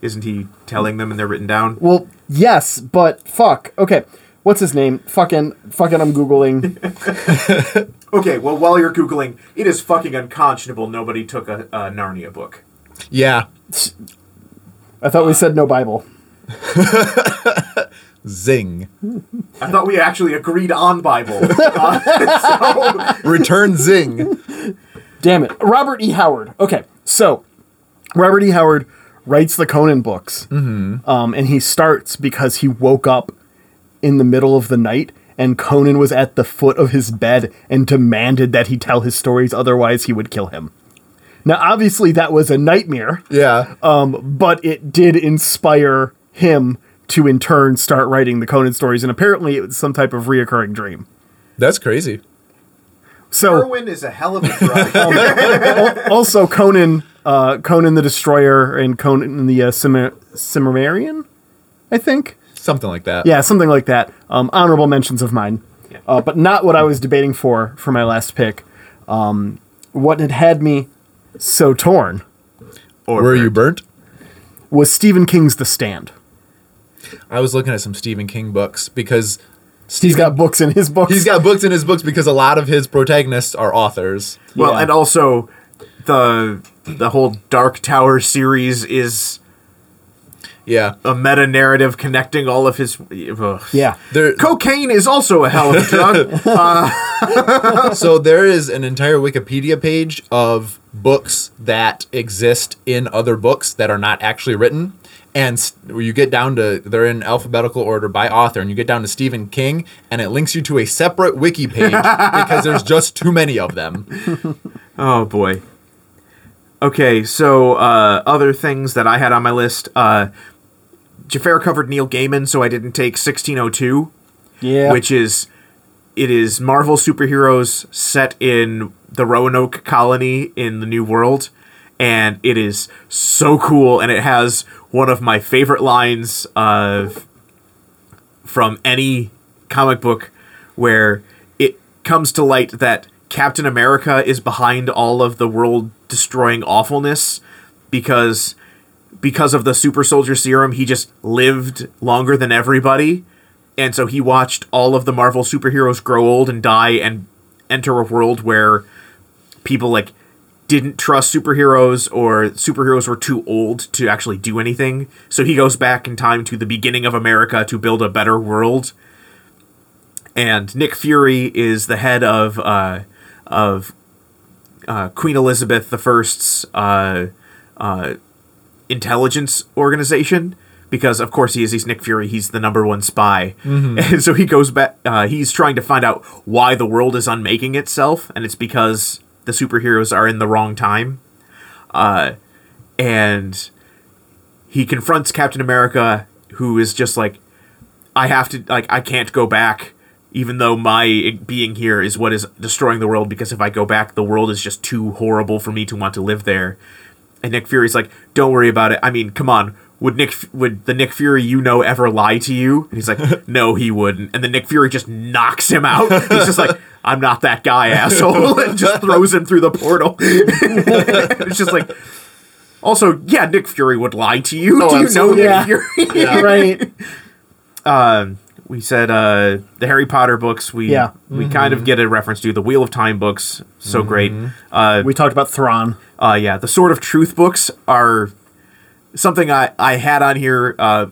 Isn't he telling them and they're written down? Well, yes, but fuck. Okay, what's his name? Fucking, fucking. I'm googling. Okay, well while you're googling, it is fucking unconscionable nobody took a, a Narnia book. Yeah. I thought we said no Bible. Zing. I thought we actually agreed on Bible. Uh, Return Zing. Damn it. Robert E. Howard. Okay, so Robert E. Howard writes the Conan books. Mm-hmm. Um, and he starts because he woke up in the middle of the night and Conan was at the foot of his bed and demanded that he tell his stories, otherwise, he would kill him. Now, obviously, that was a nightmare, Yeah. Um, but it did inspire him to, in turn, start writing the Conan stories. And apparently, it was some type of reoccurring dream. That's crazy. So, heroin is a hell of a drug. also Conan, uh, Conan the Destroyer, and Conan the uh, Cimmer- Cimmerian, I think. Something like that. Yeah, something like that. Um, honorable mentions of mine, uh, but not what I was debating for for my last pick. Um, what had had me so torn or Were you burnt? was Stephen King's The Stand. I was looking at some Stephen King books because He's got books in his books. he's got books in his books because a lot of his protagonists are authors. Well, Yeah. and also the the whole Dark Tower series is Yeah. a meta narrative connecting all of his. ugh. yeah. There, Cocaine is also a hell of a drug. Uh, so there is an entire Wikipedia page of books that exist in other books that are not actually written. And where you get down to, they're in alphabetical order by author, and you get down to Stephen King, and it links you to a separate wiki page because there's just too many of them. oh boy. Okay, so uh, other things that I had on my list. Uh, Jafar covered Neil Gaiman, so I didn't take 1602. Yeah. which is it is Marvel superheroes set in the Roanoke colony in the New World, and it is so cool, and it has one of my favorite lines of from any comic book where it comes to light that Captain America is behind all of the world destroying awfulness because because of the super soldier serum he just lived longer than everybody. And so he watched all of the Marvel superheroes grow old and die and enter a world where people like didn't trust superheroes or superheroes were too old to actually do anything. So he goes back in time to the beginning of America to build a better world. And Nick Fury is the head of uh, of uh, Queen Elizabeth I's uh, uh, intelligence organization. Because of course he is he's Nick Fury. He's the number one spy. And so he goes back uh, he's trying to find out why the world is unmaking itself. And it's because the superheroes are in the wrong time uh, and he confronts Captain America who is just like I have to like I can't go back even though my being here is what is destroying the world because if I go back the world is just too horrible for me to want to live there and Nick Fury's like, "Don't worry about it. I mean, come on. Would Nick would the Nick Fury you know ever lie to you?" And he's like, "No, he wouldn't." And then Nick Fury just knocks him out. He's just like, "I'm not that guy, asshole," and just throws him through the portal. it's just like. Also, yeah, Nick Fury would lie to you. Oh, Do you know absolutely. Nick Yeah. Fury? right. we said uh, the Harry Potter books. We Yeah. we kind of get a reference to the Wheel of Time books. So great. Uh, We talked about Thrawn. Uh, yeah, the Sword of Truth books are something I, I had on here. Uh,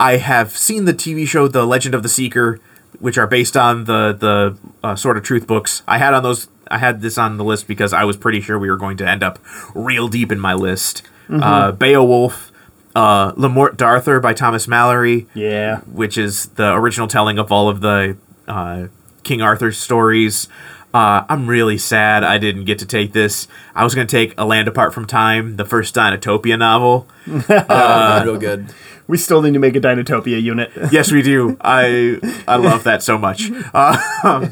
I have seen the TV show The Legend of the Seeker, which are based on the the uh, Sword of Truth books. I had on those. I had this on the list because I was pretty sure we were going to end up real deep in my list. Uh, Beowulf, uh, Le Morte d'Arthur by Thomas Malory, Yeah. which is the original telling of all of the uh, King Arthur stories. Uh, I'm really sad I didn't get to take this. I was going to take A Land Apart from Time, the first Dinotopia novel. Uh, real good. We still need to make a Dinotopia unit. yes, we do. I I love that so much. Uh,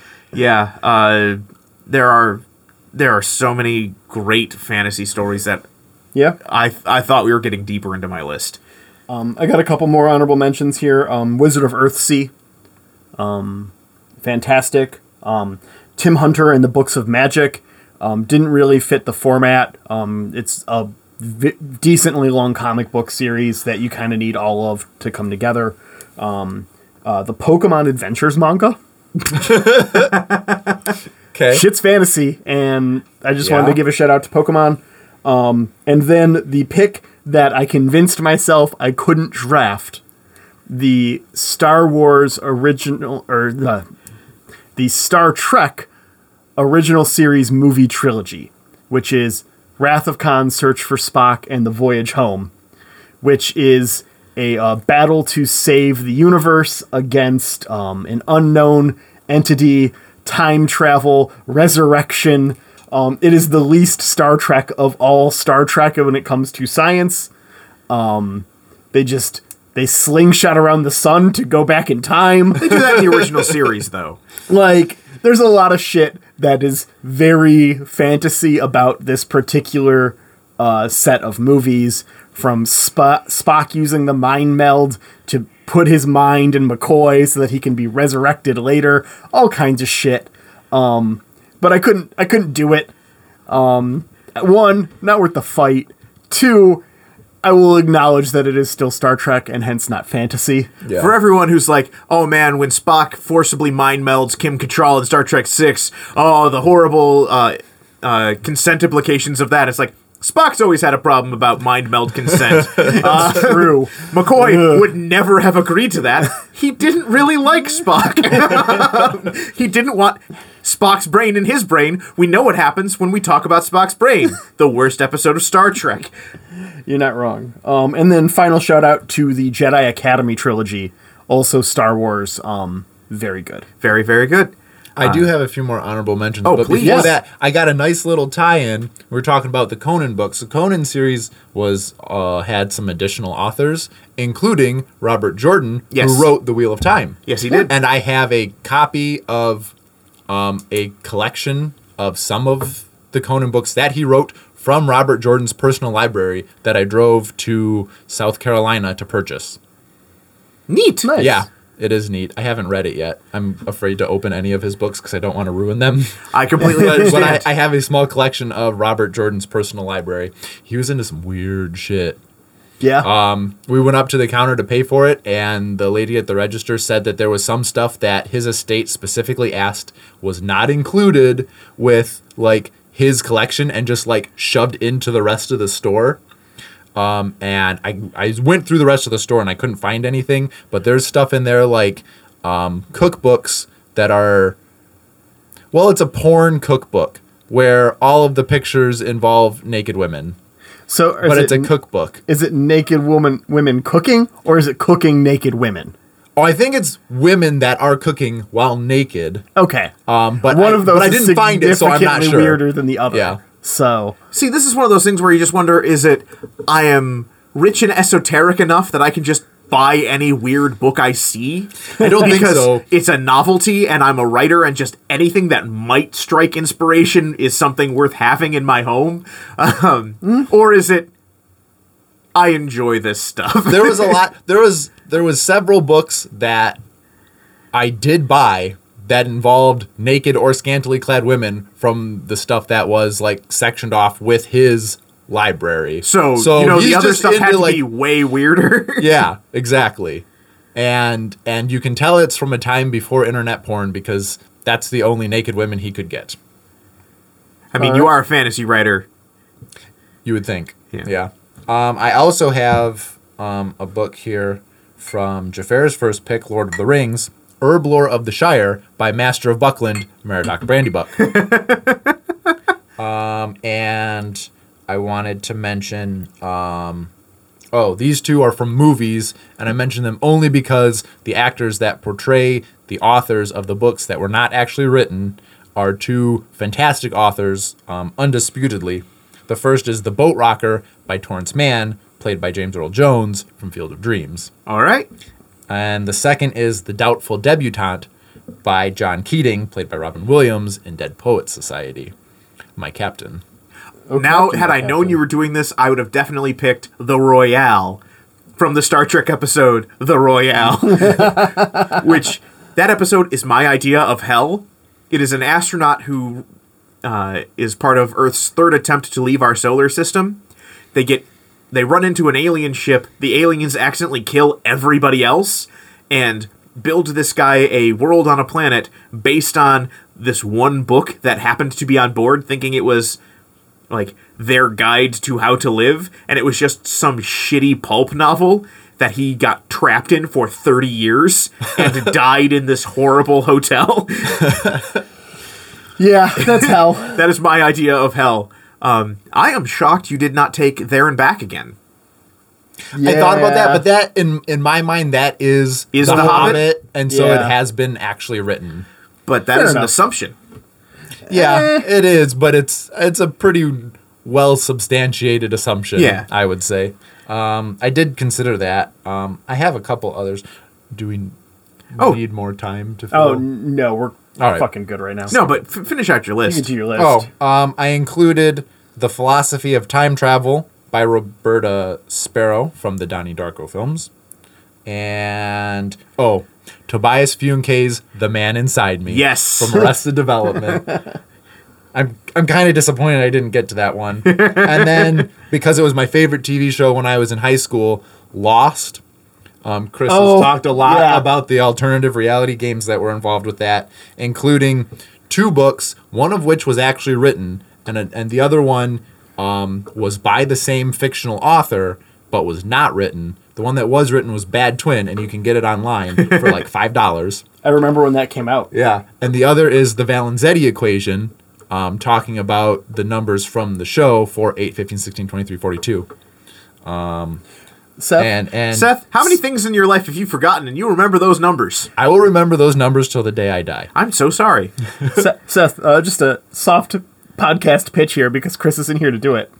yeah, uh, there are there are so many great fantasy stories that yeah. I I thought we were getting deeper into my list. I got a couple more honorable mentions here. Um, Wizard of Earthsea. Um, fantastic. Um, Tim Hunter and the Books of Magic. Um, didn't really fit the format. Um, it's a v- decently long comic book series that you kind of need all of to come together. Um, uh, the Pokemon Adventures manga. Okay. Shit's fantasy, and I just wanted to give a shout out to Pokemon. Um, and then the pick that I convinced myself I couldn't draft the Star Wars original or the the Star Trek original series movie trilogy, which is Wrath of Khan, Search for Spock, and The Voyage Home, which is a uh, battle to save the universe against um, an unknown entity, time travel, resurrection. Um, it is the least Star Trek of all Star Trek when it comes to science. Um, they just they slingshot around the sun to go back in time. They do that in the original series, though. like there's a lot of shit that is very fantasy about this particular uh, set of movies from Sp- spock using the mind meld to put his mind in mccoy so that he can be resurrected later all kinds of shit um, but i couldn't i couldn't do it um, one not worth the fight two i will acknowledge that it is still star trek and hence not fantasy Yeah. For everyone who's like, oh man, when Spock forcibly mind melds Kim Cattrall in Star Trek Six, oh the horrible uh, uh, consent implications of that. It's like Spock's always had a problem about mind meld consent. uh, true McCoy would never have agreed to that. He didn't really like Spock. he didn't want Spock's brain in his brain. We know what happens when we talk about Spock's brain. The worst episode of Star Trek. You're not wrong. Um, and then final shout out to the Jedi Academy trilogy, also Star Wars. Um, very good. Very, very good. I do have a few more honorable mentions. Oh, but please. before Yes. that, I got a nice little tie-in. We are talking about the Conan books. The Conan series was uh, had some additional authors, including Robert Jordan, Yes. who wrote The Wheel of Time. Yes, he did. And I have a copy of um, a collection of some of the Conan books that he wrote from Robert Jordan's personal library that I drove to South Carolina to purchase. Neat. Nice. Yeah, it is neat. I haven't read it yet. I'm afraid to open any of his books because I don't want to ruin them. I completely understand. but I, I have a small collection of Robert Jordan's personal library. He was into some weird shit. Yeah. Um, we went up to the counter to pay for it, and the lady at the register said that there was some stuff that his estate specifically asked was not included with like his collection and just like shoved into the rest of the store. Um, and I, I went through the rest of the store and I couldn't find anything, but there's stuff in there like um, cookbooks that are, well, it's a porn cookbook where all of the pictures involve naked women, so, but it, it's a cookbook. Is it naked woman women cooking, or is it cooking naked women? Oh, I think it's women that are cooking while naked. Okay. Um, but one I, of those I didn't find it, so I'm not sure. weirder than the other. Yeah. So See, this is one of those things where you just wonder: is it I am rich and esoteric enough that I can just buy any weird book I see? I don't think because so. it's a novelty, and I'm a writer, and just anything that might strike inspiration is something worth having in my home. Um, Hmm? Or is it? I enjoy this stuff. There was a lot. There was there was several books that I did buy that involved naked or scantily clad women from the stuff that was like sectioned off with his library. so, you know, the other stuff had to like, be way weirder. yeah, exactly. And and you can tell it's from a time before internet porn because that's the only naked women he could get. I mean, you are a fantasy writer. You would think. Yeah. Yeah. Um, I also have um, a book here from Jafar's first pick, Lord of the Rings, Herblore of the Shire by Master of Buckland, Meriadoc Brandybuck. um, and I wanted to mention, um, oh, these two are from movies, and I mention them only because the actors that portray the authors of the books that were not actually written are two fantastic authors, um, undisputedly. The first is The Boat Rocker by Terence Mann, played by James Earl Jones from Field of Dreams. All right. And the second is The Doubtful Debutante by John Keating, played by Robin Williams in Dead Poets Society. My captain. now, Captain, had I Captain. known you were doing this, I would have definitely picked the Royale from the Star Trek episode The Royale, which that episode is my idea of hell. It is an astronaut who uh, is part of Earth's third attempt to leave our solar system. They get they run into an alien ship. The aliens accidentally kill everybody else and build this guy a world on a planet based on this one book that happened to be on board, thinking it was like their guide to how to live, and it was just some shitty pulp novel that he got trapped in for 30 years and died in this horrible hotel. Yeah, that's hell. that is my idea of hell. Um, I am shocked you did not take There and Back again. I thought about that, but that in in my mind that is, Is the, The Hobbit? Hobbit, and so Yeah. it has been actually written. But that Fair is an assumption. Yeah, Eh. it is, but it's it's a pretty well substantiated assumption. Yeah. I would say. Um, I did consider that. Um, I have a couple others. Do we Oh. need more time to? Fill? Oh no, we're All right. fucking good right now. No, but f- finish out your list. Get list. to your list. Oh, um, I included the philosophy of time travel by Roberta Sparrow from the Donnie Darko films, and oh, Tobias Funke's "The Man Inside Me." Yes. from Arrested Development. I'm I'm kind of disappointed I didn't get to that one, and then because it was my favorite TV show when I was in high school, Lost. Um, Chris Oh, has talked a lot yeah. about the alternative reality games that were involved with that, including two books, one of which was actually written, and a, and the other one um, was by the same fictional author, but was not written. The one that was written was Bad Twin, and you can get it online for like five dollars. I remember when that came out. Yeah. And the other is the Valenzetti equation, um, talking about the numbers from the show for 8, 15, 16, 23, 42. Seth, And, and Seth, how many things in your life have you forgotten and you remember those numbers? I will remember those numbers till the day I die. I'm so sorry. Seth, Seth uh, just a soft podcast pitch here because Chris isn't here to do it.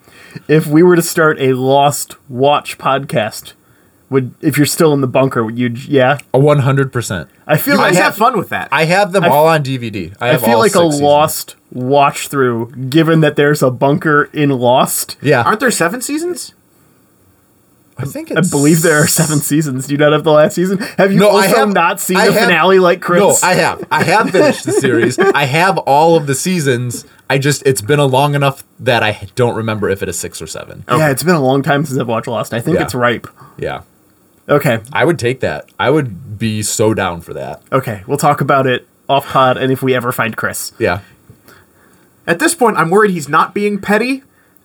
If we were to start a Lost Watch podcast, would if you're still in the bunker, would you? Yeah, A 100%. I feel You like guys have fun with that. I have them I all on DVD. I, I feel like a seasons. Lost watch through, given that there's a bunker in Lost. Yeah. Aren't there seven seasons? I think I believe there are seven seasons. Do you not have the last season? Have you No, also I have not seen I the have- finale like Chris? No, I have. I have finished the series. I have all of the seasons. I just it's been a long enough that I don't remember if it is six or seven. Yeah, it's been a long time since I've watched Lost. I think Yeah. it's ripe. Yeah, Okay, I would take that. I would be so down for that. okay, we'll talk about it off pod, and if we ever find Chris, Yeah. At this point, I'm worried he's not being petty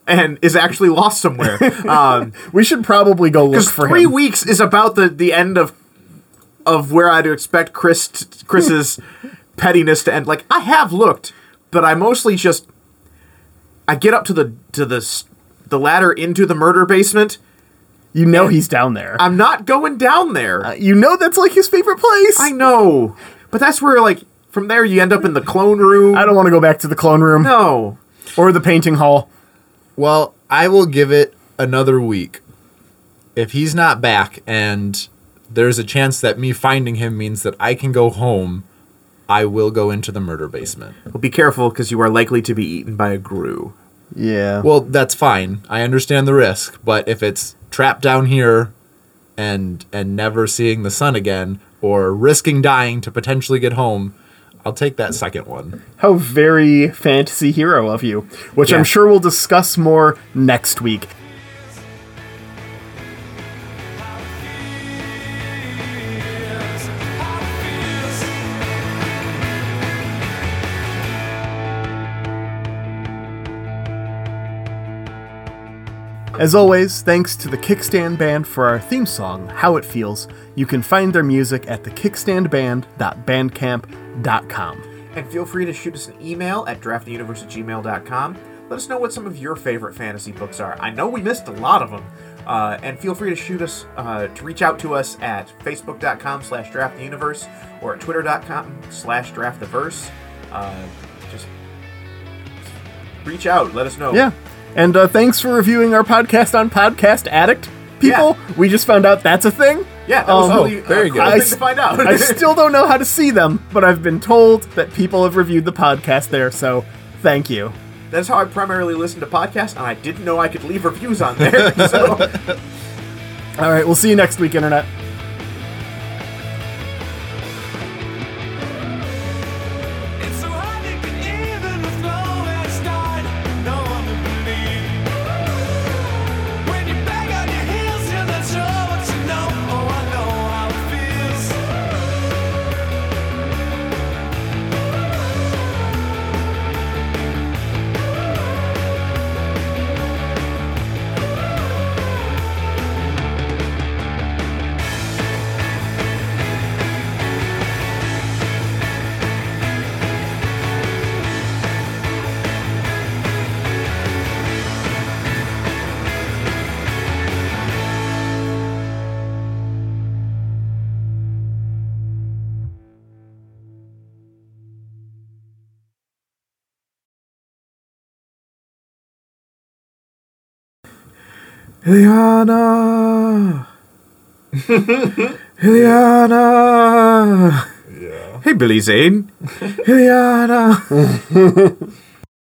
and is actually lost somewhere. Um, we should probably go look for three him. weeks is about the, the end of of where I'd expect Chris t- Chris's pettiness to end. Like I have looked, but I mostly just I get up to the to the the ladder into the murder basement. You know he's down there. I'm not going down there. you know that's like his favorite place. I know, but that's where like from there you end up in the clone room. I don't want to go back to the clone room No, or the painting hall. Well, I will give it another week. If he's not back and there's a chance that me finding him means that I can go home, I will go into the murder basement. Well, be careful because you are likely to be eaten by a grue. Yeah. Well, that's fine. I understand the risk, but if it's trapped down here and and never seeing the sun again or risking dying to potentially get home, I'll take that second one. How very fantasy hero of you, which Yeah. I'm sure we'll discuss more next week. As always, thanks to the Kickstand Band for our theme song, How It Feels. You can find their music at thekickstandband.bandcamp.com. And feel free to shoot us an email at drafttheuniverse at gmail.com. Let us know what some of your favorite fantasy books are. I know we missed a lot of them. Uh, and feel free to shoot us, uh, to reach out to us at facebook.com slash drafttheuniverse or at twitter.com slash drafttheverse. Uh, just reach out. Let us know. Yeah. And uh, thanks for reviewing our podcast on Podcast Addict. People, we just found out that's a thing. Yeah, that was Um, really very uh, good. I thing to find out. I still don't know how to see them, but I've been told that people have reviewed the podcast there, so thank you. That's how I primarily listen to podcasts, and I didn't know I could leave reviews on there. So, All right, we'll see you next week, Internet. Ileana! Ileana! Yeah. Hey, Billy Zane. Ileana!